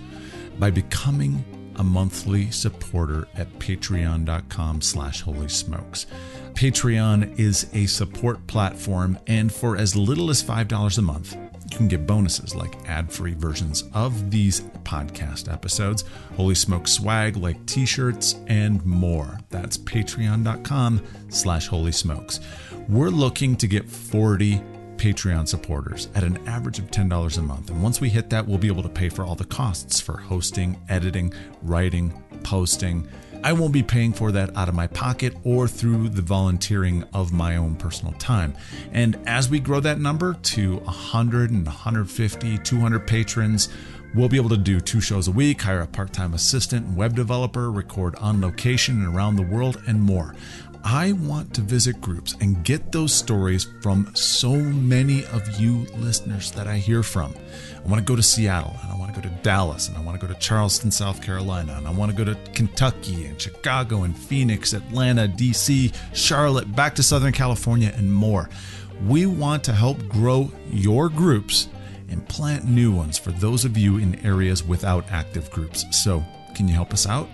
by becoming a monthly supporter at patreon.com slash holy smokes. Patreon is a support platform, and for as little as $5 a month, you can get bonuses like ad-free versions of these podcast episodes, Holy Smoke swag like t-shirts, and more. That's patreon.com slash holy smokes. We're looking to get 40 Patreon supporters at an average of $10 a month. And once we hit that, we'll be able to pay for all the costs for hosting, editing, writing, posting. I won't be paying for that out of my pocket or through the volunteering of my own personal time. And as we grow that number to 100 and 150, 200 patrons, We'll be able to do two shows a week, hire a part time assistant and web developer, record on location and around the world, and more. I want to visit groups and get those stories from so many of you listeners that I hear from. I want to go to Seattle and I want to go to Dallas and I want to go to Charleston, South Carolina and I want to go to Kentucky and Chicago and Phoenix, Atlanta, DC, Charlotte, back to Southern California, and more. We want to help grow your groups and plant new ones for those of you in areas without active groups. So, can you help us out?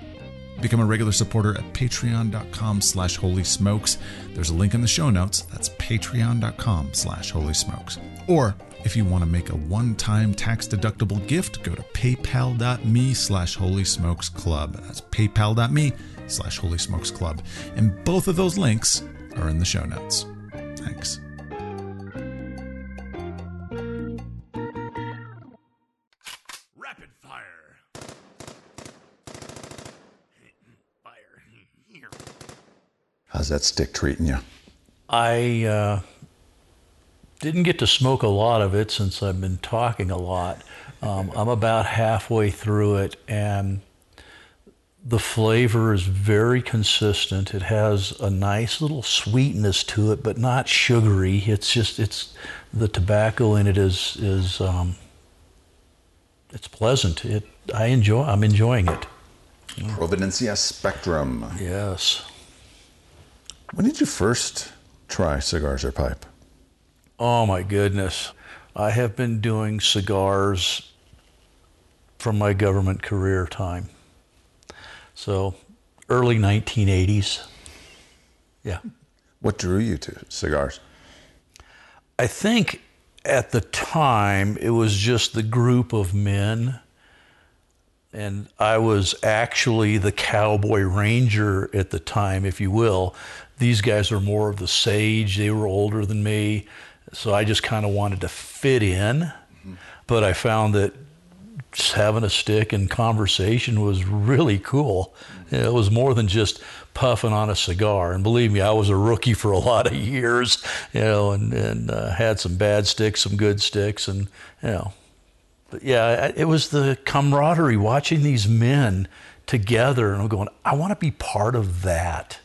Become a regular supporter at patreon.com slash holy smokes. There's a link in the show notes. That's patreon.com slash holy smokes. Or if you want to make a one-time tax-deductible gift, go to paypal.me slash holy smokes club. That's paypal.me slash holy smokes club. And both of those links are in the show notes. Thanks. How's that stick treating you? I uh, didn't get to smoke a lot of it since I've been talking a lot. Um, I'm about halfway through it, and the flavor is very consistent. It has a nice little sweetness to it, but not sugary. It's just it's the tobacco in it is is um, it's pleasant. It I enjoy. I'm enjoying it. Providencia Spectrum. Yes. When did you first try cigars or pipe? Oh my goodness. I have been doing cigars from my government career time. So early 1980s. Yeah. What drew you to cigars? I think at the time it was just the group of men and I was actually the cowboy ranger at the time, if you will. These guys were more of the sage. They were older than me, so I just kind of wanted to fit in. But I found that having a stick and conversation was really cool. It was more than just puffing on a cigar. And believe me, I was a rookie for a lot of years, you know, and, and uh, had some bad sticks, some good sticks, and, you know. But yeah, it was the camaraderie watching these men together, and I'm going, I want to be part of that.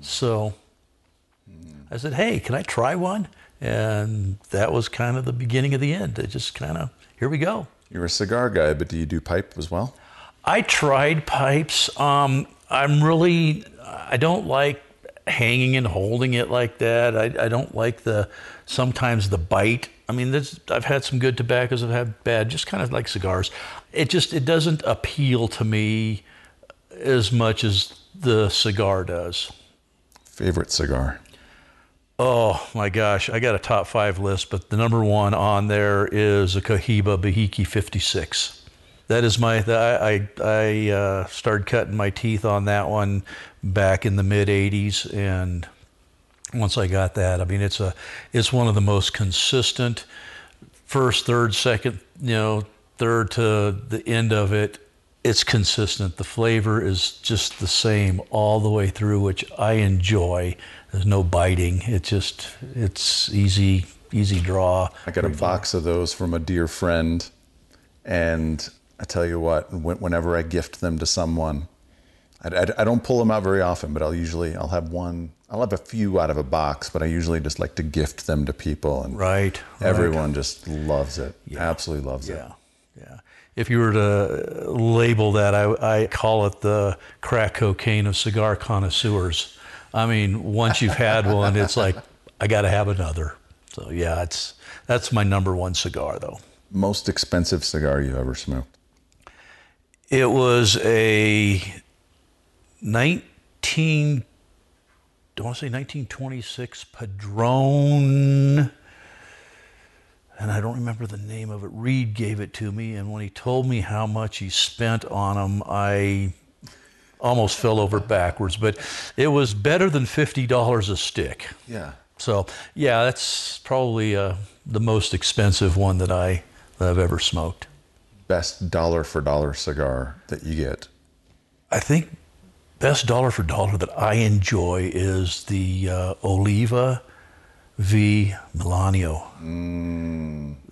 So I said, hey, can I try one? And that was kind of the beginning of the end. It just kind of, here we go. You're a cigar guy, but do you do pipe as well? I tried pipes. Um, I'm really, I don't like hanging and holding it like that. I, I don't like the, sometimes the bite. I mean, there's, I've had some good tobaccos, I've had bad, just kind of like cigars. It just, it doesn't appeal to me as much as the cigar does. Favorite cigar? Oh my gosh, I got a top five list, but the number one on there is a Cohiba Behike 56. That is my, I, I, I uh, started cutting my teeth on that one back in the mid 80s. And once I got that, I mean, it's a, it's one of the most consistent first, third, second, you know, third to the end of it. It's consistent. The flavor is just the same all the way through, which I enjoy. There's no biting. It just, it's easy, easy draw. I got a box of those from a dear friend, and I tell you what, whenever I gift them to someone, I, I, I don't pull them out very often, but I'll usually I'll have one, I'll have a few out of a box, but I usually just like to gift them to people, and Right. right. everyone just loves it, absolutely loves it. Yeah, yeah. If you were to label that, I, I call it the crack cocaine of cigar connoisseurs. I mean, once you've had one, it's like I got to have another. So yeah, it's that's my number one cigar though. Most expensive cigar you ever smoked? It was a 19 don't want to say 1926 Padron. and I don't remember the name of it. Reed gave it to me, and when he told me how much he spent on them, I almost fell over backwards. But it was better than fifty dollars a stick. Yeah. So yeah, that's probably uh, the most expensive one that I that I've ever smoked. Best dollar for dollar cigar that you get. I think best dollar for dollar that I enjoy is the uh, Oliva V Melanio.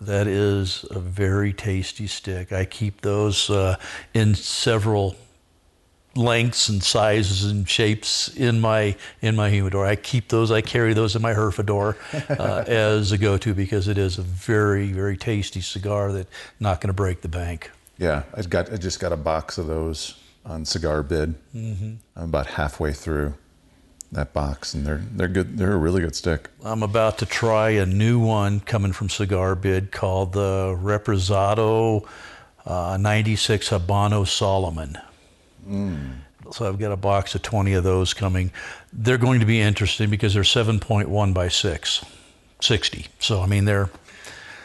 That is a very tasty stick. I keep those uh, in several lengths and sizes and shapes in my in my humidor. I keep those. I carry those in my Herfador uh, <laughs> as a go-to because it is a very very tasty cigar that not going to break the bank. Yeah, I got I just got a box of those on Cigar Bid. Mm-hmm. I'm about halfway through that box, and they're they're good. They're a really good stick. I'm about to try a new one coming from Cigar Bid called the Reposado uh, 96 Habano Solomon. So I've got a box of 20 of those coming. They're going to be interesting because they're 7.1 by 6, 60. So I mean they're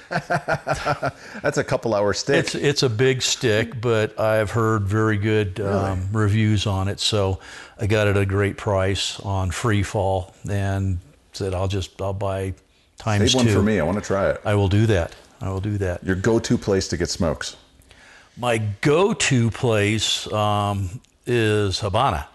<laughs> That's a couple hour stick. it's it's a big stick, but I've heard very good um, reviews on it. So I got it at a great price on Free Fall and said I'll just I'll buy times Save one two. for me. I want to try it. I will do that. I will do that. Your go-to place to get smokes. My go-to place um, is Habana,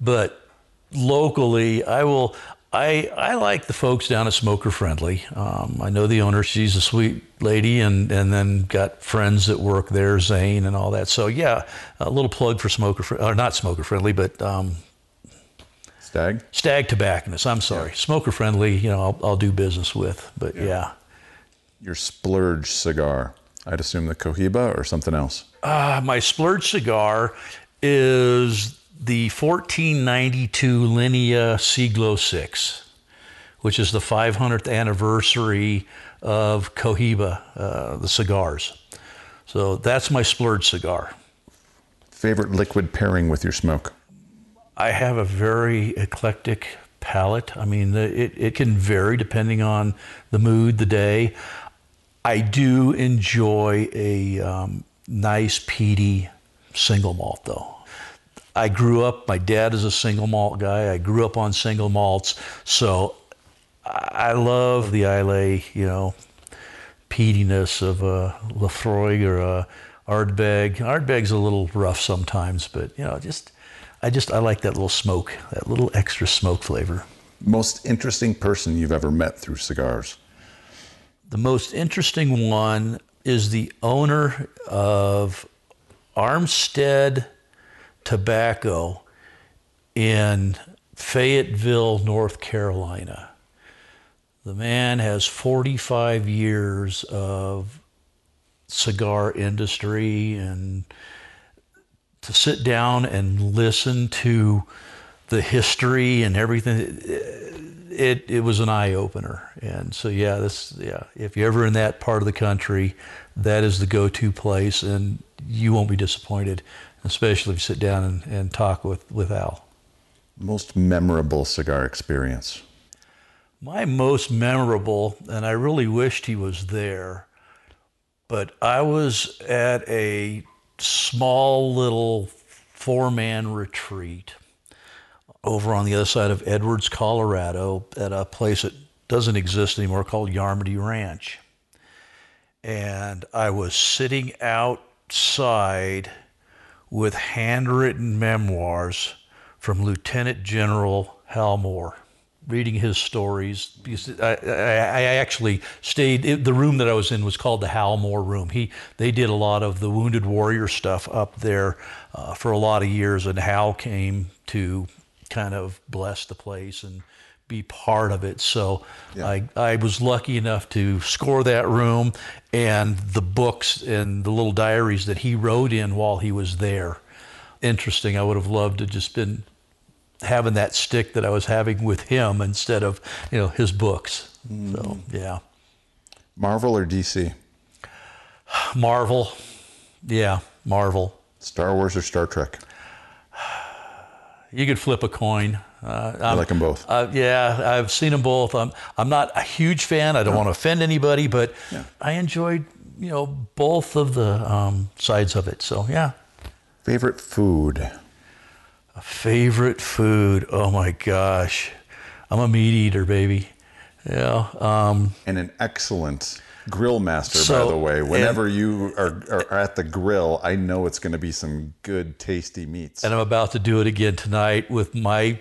but locally, I will. I I like the folks down at Smoker Friendly. Um, I know the owner; she's a sweet lady, and and then got friends that work there, Zane and all that. So yeah, a little plug for Smoker, or not Smoker Friendly, but um, Stag. Stag Tobacconist. I'm sorry, Smoker Friendly. You know, I'll, I'll do business with, but yeah. Your splurge cigar. I'd assume the Cohiba or something else. Uh, my splurge cigar is the 1492 Linea Siglo 6, which is the 500th anniversary of Cohiba, uh, the cigars. So that's my splurge cigar. Favorite liquid pairing with your smoke. I have a very eclectic palate. I mean, the, it, it can vary depending on the mood, the day. I do enjoy a, um, nice peaty single malt though. I grew up. My dad is a single malt guy. I grew up on single malts, so I love the Islay, you know, peatiness of a Laphroaig or a Ardbeg. Ardbeg's a little rough sometimes, but you know, just I just I like that little smoke, that little extra smoke flavor. Most interesting person you've ever met through cigars? The most interesting one is the owner of Armstead Tobacco in Fayetteville, North Carolina. The man has 45 years of cigar industry and to sit down and listen to the history and everything it it was an eye opener and so yeah this yeah if you're ever in that part of the country that is the go-to place and you won't be disappointed especially if you sit down and, and talk with with Al Most memorable cigar experience? my most memorable and I really wished he was there but I was at a small little four man retreat over on the other side of Edwards, Colorado, at a place that doesn't exist anymore called Yarmity Ranch. And I was sitting outside with handwritten memoirs from Lieutenant General Hal Moore reading his stories. Because I, I, actually stayed it, the room that I was in was called the Hal Moore room. He they did a lot of the wounded warrior stuff up there uh, for a lot of years and Hal came to kind of bless the place and be part of it so I, I was lucky enough to score that room and the books and the little diaries that he wrote in while he was there interesting I would have loved to just been having that stick that I was having with him instead of you know his books. So mm. yeah, Marvel or DC? Marvel, yeah, Marvel. Star Wars or Star Trek? You could flip a coin. Uh, I like them both. uh, yeah, I've seen them both. I'm I'm not a huge fan. I don't want to offend anybody, but I enjoyed you know both of the um, sides of it. So yeah, Favorite food? favorite food. Oh my gosh, I'm a meat eater, baby. Yeah. Um, And an excellent grill master, by the way. and- Whenever you are, are at the grill, I know it's going to be some good, tasty meats. and I'm about to do it again tonight with my.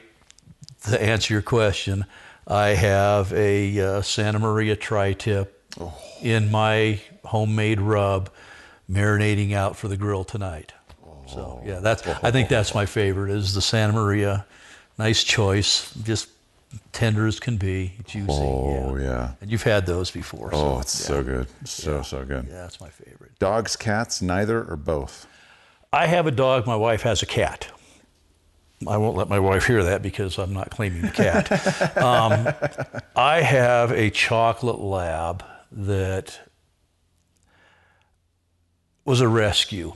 To answer your question, I have a uh, Santa Maria tri-tip in my homemade rub, marinating out for the grill tonight. So yeah, that's I think that's my favorite is the Santa Maria. Nice choice, just tender as can be, juicy. oh, yeah. yeah. And you've had those before. Oh, so, it's so good. So, so good. yeah, that's my favorite. Dogs, cats, neither or both? I have a dog. My wife has a cat. I won't let my wife hear that because I'm not claiming the cat. <laughs> um, I have a chocolate lab that was a rescue,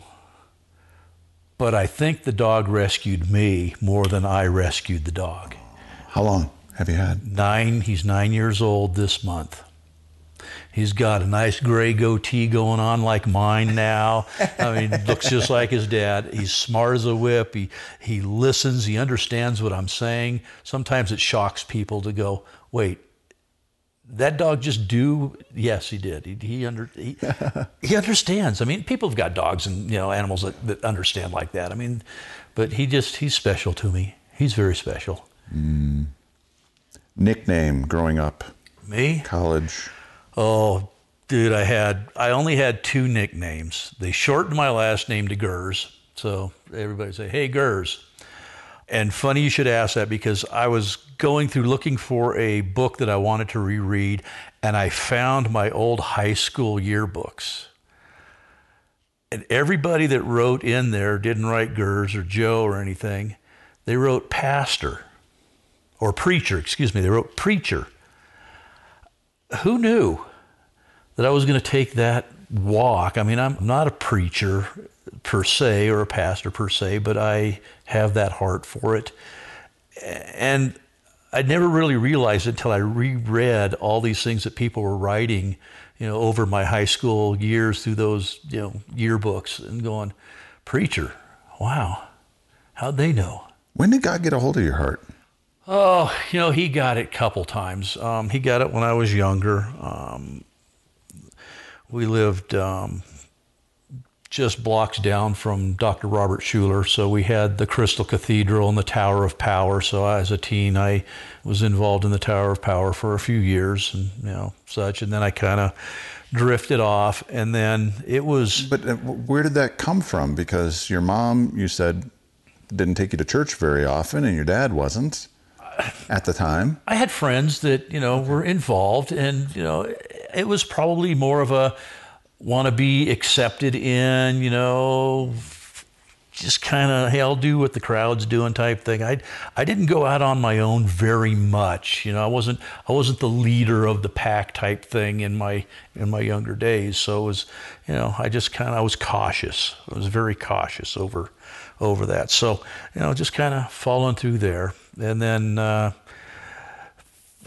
but I think the dog rescued me more than I rescued the dog. How long have you had? Nine, he's nine years old this month. He's got a nice gray goatee going on like mine now. I mean, looks just like his dad. He's smart as a whip. He he listens. He understands what I'm saying. Sometimes it shocks people to go, "Wait, that dog just do?" Yes, he did. He he under he, <laughs> he understands. I mean, people have got dogs and you know animals that, that understand like that. I mean, but he just he's special to me. He's very special. Hmm. Nickname growing up, Me? college. Oh, dude, I had I only had two nicknames. They shortened my last name to Gers, so everybody say, "Hey, Gers." And funny you should ask that because I was going through looking for a book that I wanted to reread, and I found my old high school yearbooks. And everybody that wrote in there didn't write Gers or Joe or anything. They wrote pastor or preacher, excuse me. They wrote preacher who knew that I was going to take that walk? I mean, I'm not a preacher per se or a pastor per se, but I have that heart for it. And I never really realized until I reread all these things that people were writing, you know, over my high school years through those, you know, yearbooks and going, preacher, wow, how'd they know? When did God get a hold of your heart? Oh, you know, he got it a couple times. Um, he got it when I was younger. Um, we lived um, just blocks down from Dr. Robert Schuller. So we had the Crystal Cathedral and the Tower of Power. So as a teen, I was involved in the Tower of Power for a few years and, you know, such. And then I kind of drifted off. And then it was. But uh, where did that come from? Because your mom, you said, didn't take you to church very often, and your dad wasn't at the time. I had friends that, you know, were involved. And, you know, it was probably more of a, want to be accepted in, you know, just kind of hey, I'll do what the crowd's doing type thing. I I didn't go out on my own very much. You know, I wasn't I wasn't the leader of the pack type thing in my in my younger days. So it was, you know, I just kind of I was cautious. I was very cautious over over that. So you know, just kind of following through there, and then. Uh,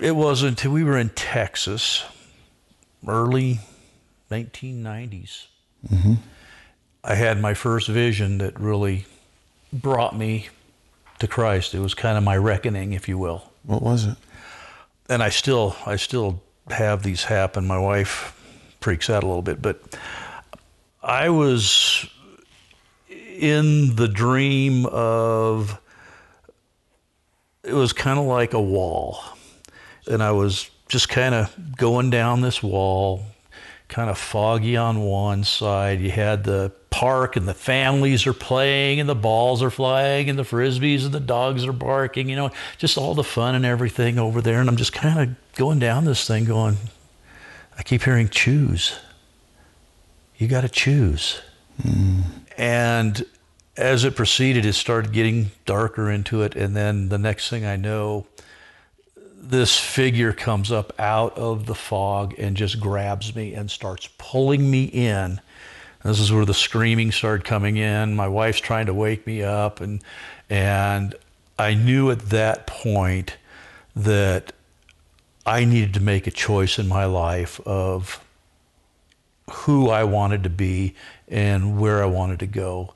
it wasn't we were in Texas, early 1990s. Mm-hmm. I had my first vision that really brought me to Christ. It was kind of my reckoning, if you will. What was it? And I still, I still have these happen. My wife freaks out a little bit, but I was in the dream of. It was kind of like a wall, and I was just kind of going down this wall, kind of foggy on one side. You had the park and the families are playing and the balls are flying and the frisbees and the dogs are barking, you know, just all the fun and everything over there. And I'm just kind of going down this thing going, I keep hearing choose. You got to choose. Mm. And as it proceeded, it started getting darker into it. And then the next thing I know, this figure comes up out of the fog and just grabs me and starts pulling me in. This is where the screaming started coming in. My wife's trying to wake me up, and and I knew at that point that I needed to make a choice in my life of who I wanted to be and where I wanted to go.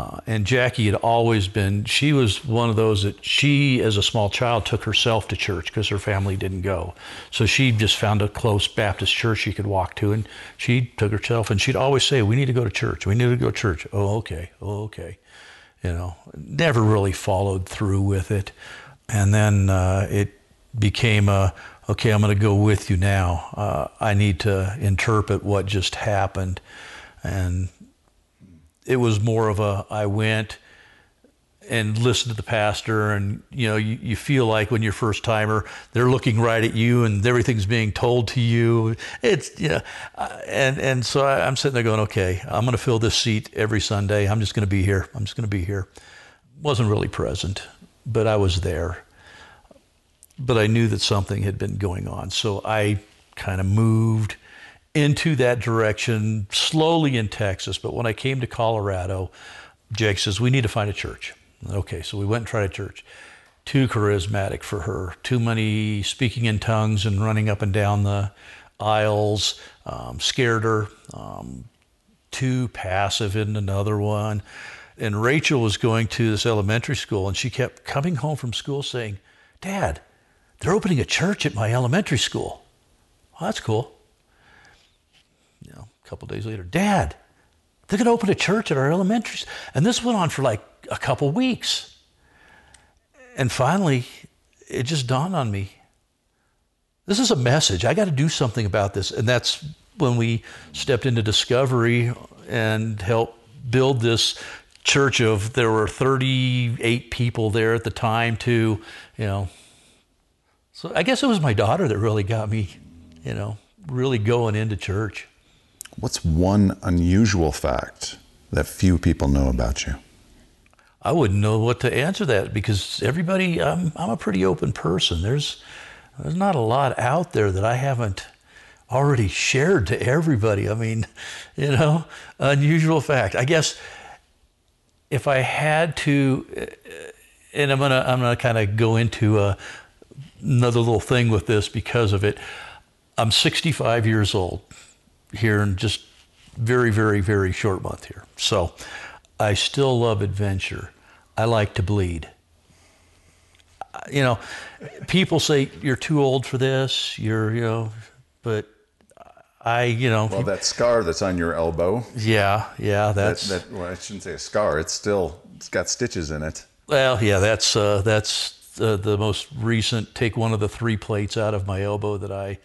Uh, and Jackie had always been, she was one of those that she, as a small child, took herself to church because her family didn't go. So she just found a close Baptist church she could walk to, and she took herself, and she'd always say, We need to go to church. We need to go to church. Oh, okay. Oh, okay. You know, never really followed through with it. And then uh, it became a, okay, I'm going to go with you now. Uh, I need to interpret what just happened. And it was more of a I went and listened to the pastor and you know you, you feel like when you're first timer they're looking right at you and everything's being told to you. It's you know uh, and and so I, am sitting there going okay i'm going to fill this seat every sunday. I'm just going to be here. I'm just going to be here. Wasn't really present but i was there. But i knew that something had been going on. So i kind of moved into that direction slowly in Texas. But when I came to Colorado, Jake says, We need to find a church. Okay, so we went and tried a church. Too charismatic for her, too many speaking in tongues and running up and down the aisles, um, scared her, um, too passive in another one. And Rachel was going to this elementary school and she kept coming home from school saying, Dad, they're opening a church at my elementary school. Well, that's cool couple days later, Dad, they're going to open a church at our elementary. And this went on for like a couple weeks. And finally, it just dawned on me this is a message. I got to do something about this. And that's when we stepped into discovery and helped build this church of there were 38 people there at the time to you know so i guess it was my daughter that really got me you know really going into church What's one unusual fact that few people know about you? I wouldn't know what to answer that because everybody, I'm, I'm a pretty open person. There's, there's not a lot out there that I haven't already shared to everybody. I mean, <laughs> you know, unusual fact. I guess if I had to, uh, and I'm gonna I'm gonna kind of go into a another little thing with this because of it. I'm 65 years old here in just very, very, very short month here. So I still love adventure. I like to bleed. You know, people say you're too old for this. You're, you know, but I, you know, Well, that scar that's on your elbow, yeah, yeah, that, that's that well, I shouldn't say a scar. It's still it's got stitches in it. Well, yeah, that's uh, that's uh, the most recent. Take one of the three plates out of my elbow that I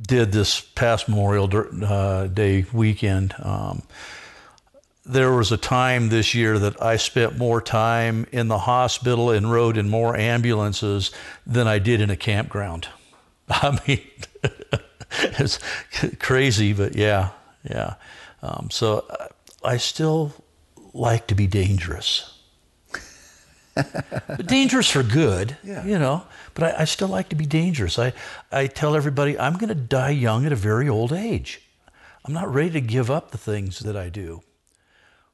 did this past Memorial uh, Day weekend. Um, there was a time this year that I spent more time in the hospital and rode in more ambulances than I did in a campground. <laughs> I mean, <laughs> it's crazy, but yeah, yeah. Um, so uh, I still like to be dangerous but dangerous for good, Yeah. you know. But I, I still like to be dangerous. I, I tell everybody I'm going to die young at a very old age. I'm not ready to give up the things that I do,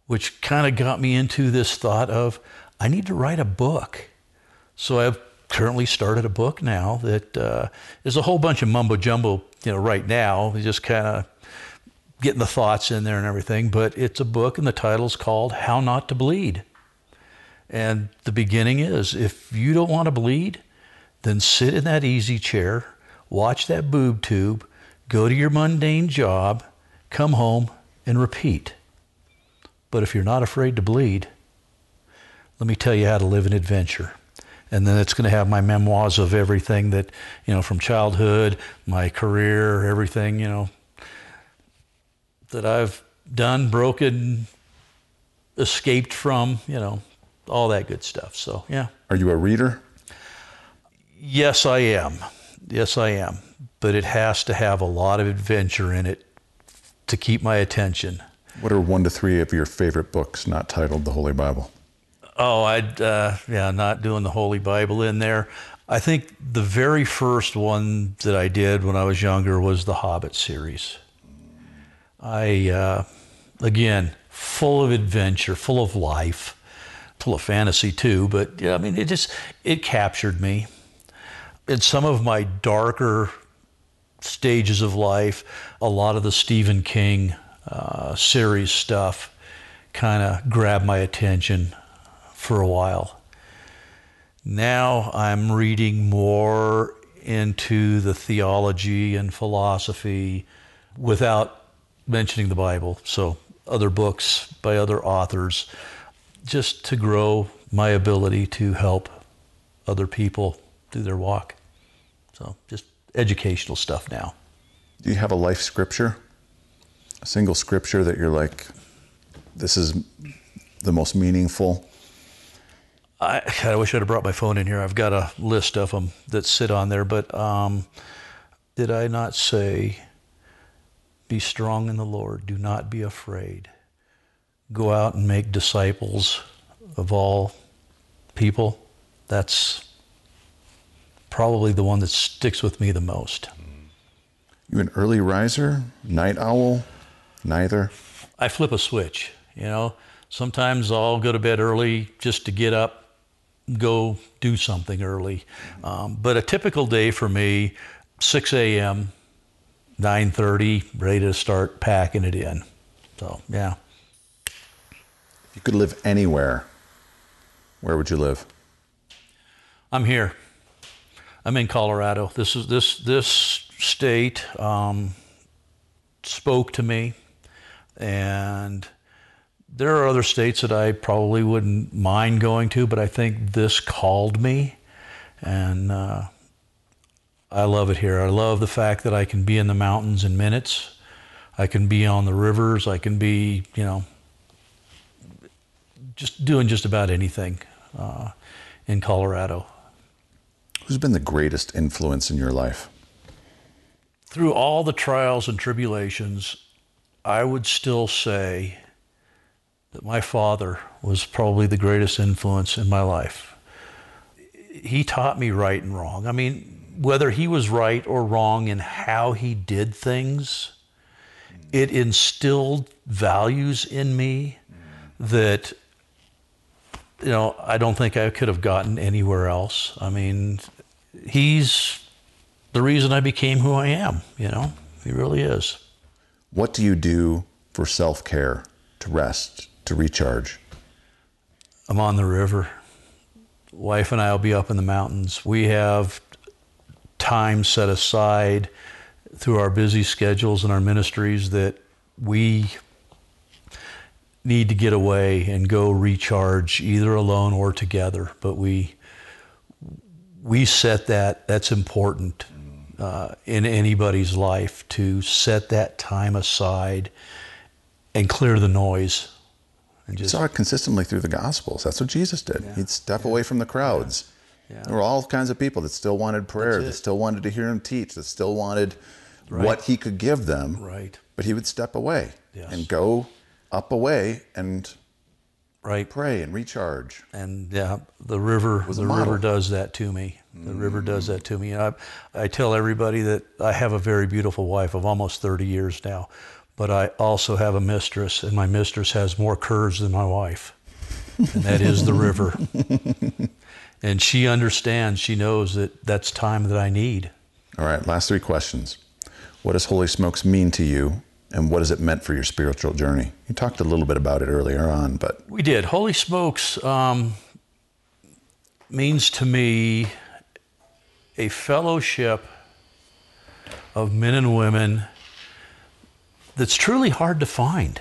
which kind of got me into this thought of I need to write a book. So I've currently started a book now that uh, is a whole bunch of mumbo jumbo, you know, right now, just kind of getting the thoughts in there and everything. But it's a book, and the title's called How Not to Bleed. And the beginning is if you don't want to bleed, then sit in that easy chair, watch that boob tube, go to your mundane job, come home, and repeat. But if you're not afraid to bleed, let me tell you how to live an adventure. And then it's going to have my memoirs of everything that, you know, from childhood, my career, everything, you know, that I've done, broken, escaped from, you know, all that good stuff. So, yeah. Are you a reader? Yes, I am. Yes, I am. But it has to have a lot of adventure in it to keep my attention. What are one to three of your favorite books not titled the Holy Bible? Oh, I'd, uh, yeah, not doing the Holy Bible in there. I think the very first one that I did when I was younger was the Hobbit series. I, uh, again, full of adventure, full of life, full of fantasy too, but yeah, I mean, it just, it captured me. In some of my darker stages of life, a lot of the Stephen King uh, series stuff kind of grabbed my attention for a while. Now I'm reading more into the theology and philosophy without mentioning the Bible. So, other books by other authors, just to grow my ability to help other people through their walk. So, just educational stuff now. Do you have a life scripture? A single scripture that you're like, this is the most meaningful? I, I wish I'd have brought my phone in here. I've got a list of them that sit on there, but um, did I not say, Be strong in the Lord, do not be afraid? Go out and make disciples of all people? That's probably the one that sticks with me the most. You an early riser, night owl, neither? I flip a switch, you know. Sometimes I'll go to bed early just to get up, go do something early. Um, but a typical day for me, 6 a.m., 9:30, ready to start packing it in. So yeah, you could live anywhere, where would you live? I'm here. I'm in Colorado. This is this this state um, spoke to me, and there are other states that I probably wouldn't mind going to, but I think this called me, and uh, I love it here. I love the fact that I can be in the mountains in minutes. I can be on the rivers. I can be, you know, just doing just about anything uh, in Colorado. Who's been the greatest influence in your life? through all the trials and tribulations, I would still say that my father was probably the greatest influence in my life. He taught me right and wrong. I mean, whether he was right or wrong in how he did things, it instilled values in me that you know, I don't think I could have gotten anywhere else. I mean, he's the reason I became who I am. You know, he really is. What do you do for self care, to rest, to recharge? I'm on the river. Wife and I will be up in the mountains. We have time set aside through our busy schedules and our ministries that we need to get away and go recharge either alone or together but we we set that that's important uh, in anybody's life to set that time aside and clear the noise and just saw it consistently through the Gospels. That's what Jesus did. He'd step away from the crowds. Yeah. There were all kinds of people that still wanted prayer, that still wanted to hear him teach, that still wanted what he could give them. right But he would step away Yes. and go up away and right pray and recharge. and yeah, the river the river does that to me. The river does mm. that to me. I, I tell everybody that I have a very beautiful wife of almost 30 years now, but I also have a mistress, and my mistress has more curves than my wife, and that is the river. <laughs> and she understands. She knows that that's time that I need. All right, last three questions. What does Holy Smokes mean to you, and what has it meant for your spiritual journey? You talked a little bit about it earlier on, but We did. Holy smokes um, means to me a fellowship of men and women that's truly hard to find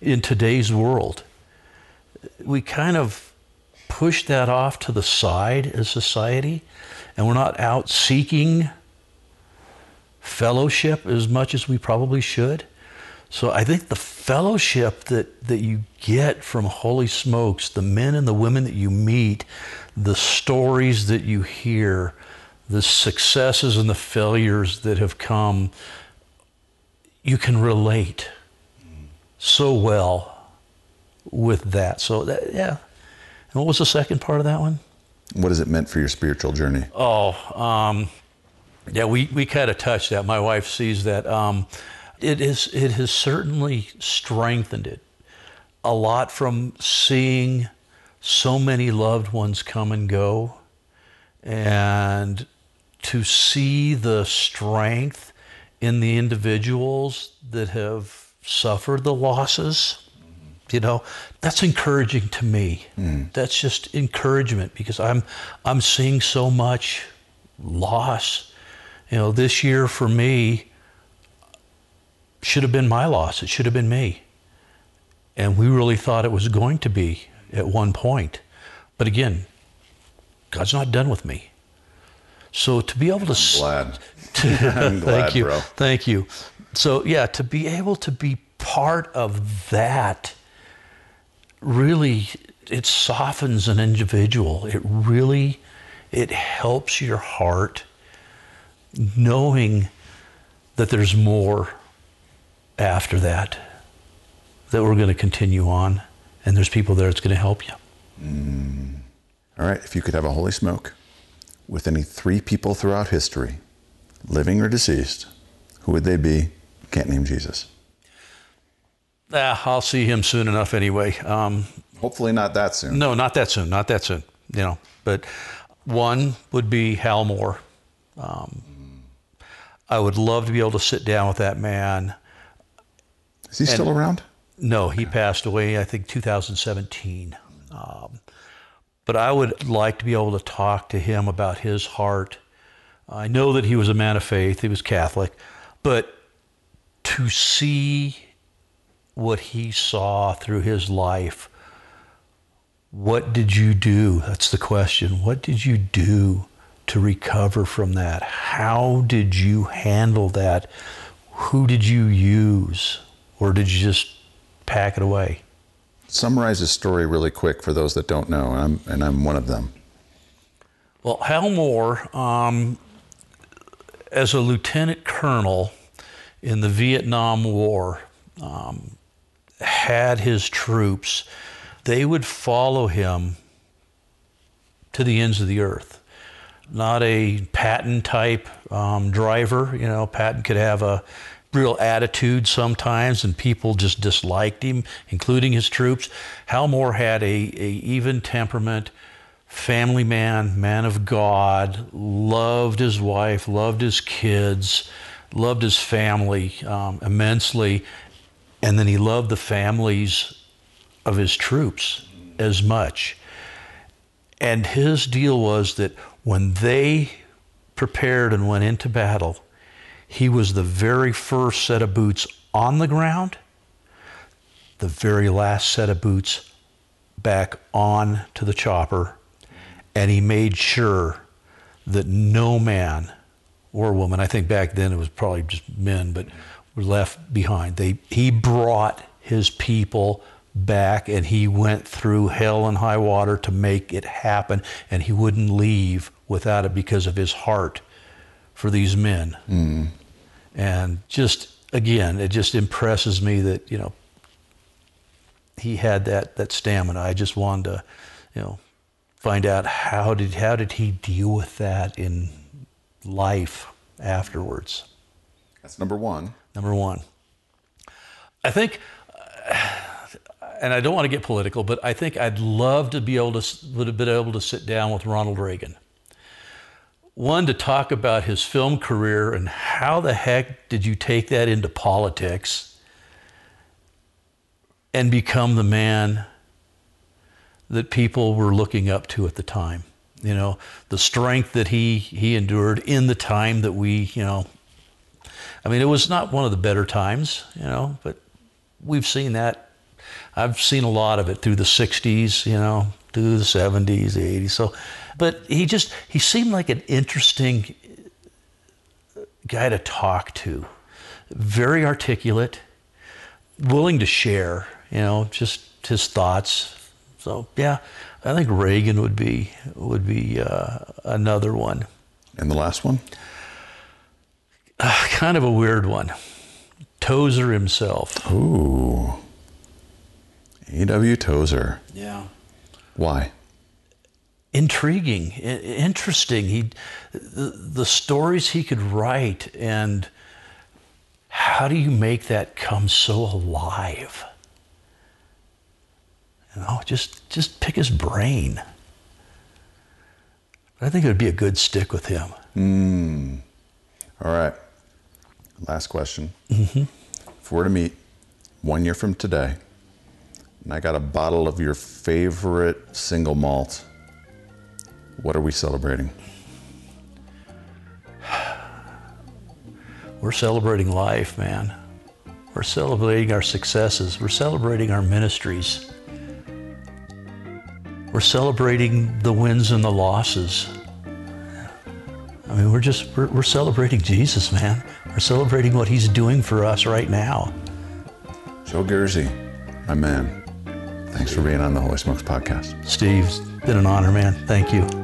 in today's world. We kind of push that off to the side as society, and we're not out seeking fellowship as much as we probably should. So I think the fellowship that, that you get from Holy Smokes, the men and the women that you meet, the stories that you hear, the successes and the failures that have come, you can relate so well with that. So that, yeah. And what was the second part of that one? what has it meant for your spiritual journey? Oh, um, yeah, we, we kind of touched that. My wife sees that. Um, it is it has certainly strengthened it a lot from seeing so many loved ones come and go, and to see the strength in the individuals that have suffered the losses you know that's encouraging to me that's just encouragement because i'm i'm seeing so much loss you know this year for me should have been my loss it should have been me and we really thought it was going to be at one point but again god's not done with me so to be able to s- Glad. <laughs> <laughs> I'm glad, Thank you. bro. Thank you. So yeah, to be able to be part of that really it softens an individual. It really it helps your heart knowing that there's more after that that we're going to continue on and there's people there that's going to help you. All right, if you could have a holy smoke with any three people throughout history, living or deceased, who would they be? Can't name Jesus. Ah, I'll see him soon enough anyway. Um, Hopefully not that soon. No, not that soon. Not that soon. You know, but one would be Hal Moore. Um, I would love to be able to sit down with that man. Is he still around? No, he passed away. I think 2017. Um, but I would like to be able to talk to him about his heart. I know that he was a man of faith. He was Catholic, but to see what he saw through his life what did you do? That's the question. What did you do to recover from that? How did you handle that? Who did you use? Or did you just pack it away? Summarize the story really quick for those that don't know, and I'm, and I'm one of them. Well, Hal Moore, um, as a lieutenant colonel in the Vietnam War, um, had his troops, they would follow him to the ends of the earth. Not a Patton type um, driver. You know, Patton could have a real attitude sometimes, and people just disliked him, including his troops. Hal Moore had a, a even temperament, family man, man of God, loved his wife, loved his kids, loved his family um, immensely, and then he loved the families of his troops as much. And his deal was that when they prepared and went into battle, he was the very first set of boots on the ground, the very last set of boots back on to the chopper, and he made sure that no man or woman, I think back then it was probably just men, but were left behind. They, he brought his people back and he went through hell and high water to make it happen, and he wouldn't leave without it because of his heart for these men. Mm. And just again, it just impresses me that you know he had that that stamina. I just wanted to, you know, find out how did how did he deal with that in life afterwards. That's number one. Number one. I think, and I don't want to get political, but I think I'd love to be able to would have been able to sit down with Ronald Reagan. One to talk about his film career and how the heck did you take that into politics and become the man that people were looking up to at the time. You know, the strength that he he endured in the time that we, you know, I mean, it was not one of the better times, you know, but we've seen that. I've seen a lot of it through the 60s, you know, through the 70s, the 80s. So, but he just, he seemed like an interesting guy to talk to. Very articulate, willing to share, you know, just his thoughts. So, yeah, I think Reagan would be, would be uh, another one. And the last one? Uh, <sighs> kind of a weird one. Tozer himself. Ooh. A.W. Tozer. Yeah. Why? Intriguing, interesting. He, the, the stories he could write, and how do you make that come so alive? You know, just just pick his brain. I think it would be a good stick with him. Mm. All right. Last question. Mm-hmm. If we're to meet one year from today, and I got a bottle of your favorite single malt, what are we celebrating? <sighs> We're celebrating life, man. We're celebrating our successes. We're celebrating our ministries. We're celebrating the wins and the losses. I mean, we're just, we're, we're celebrating Jesus, man. We're celebrating what he's doing for us right now. Joe Gersey, my man. Thanks for being on the Holy Smokes podcast. Steve, it's been an honor, man. Thank you.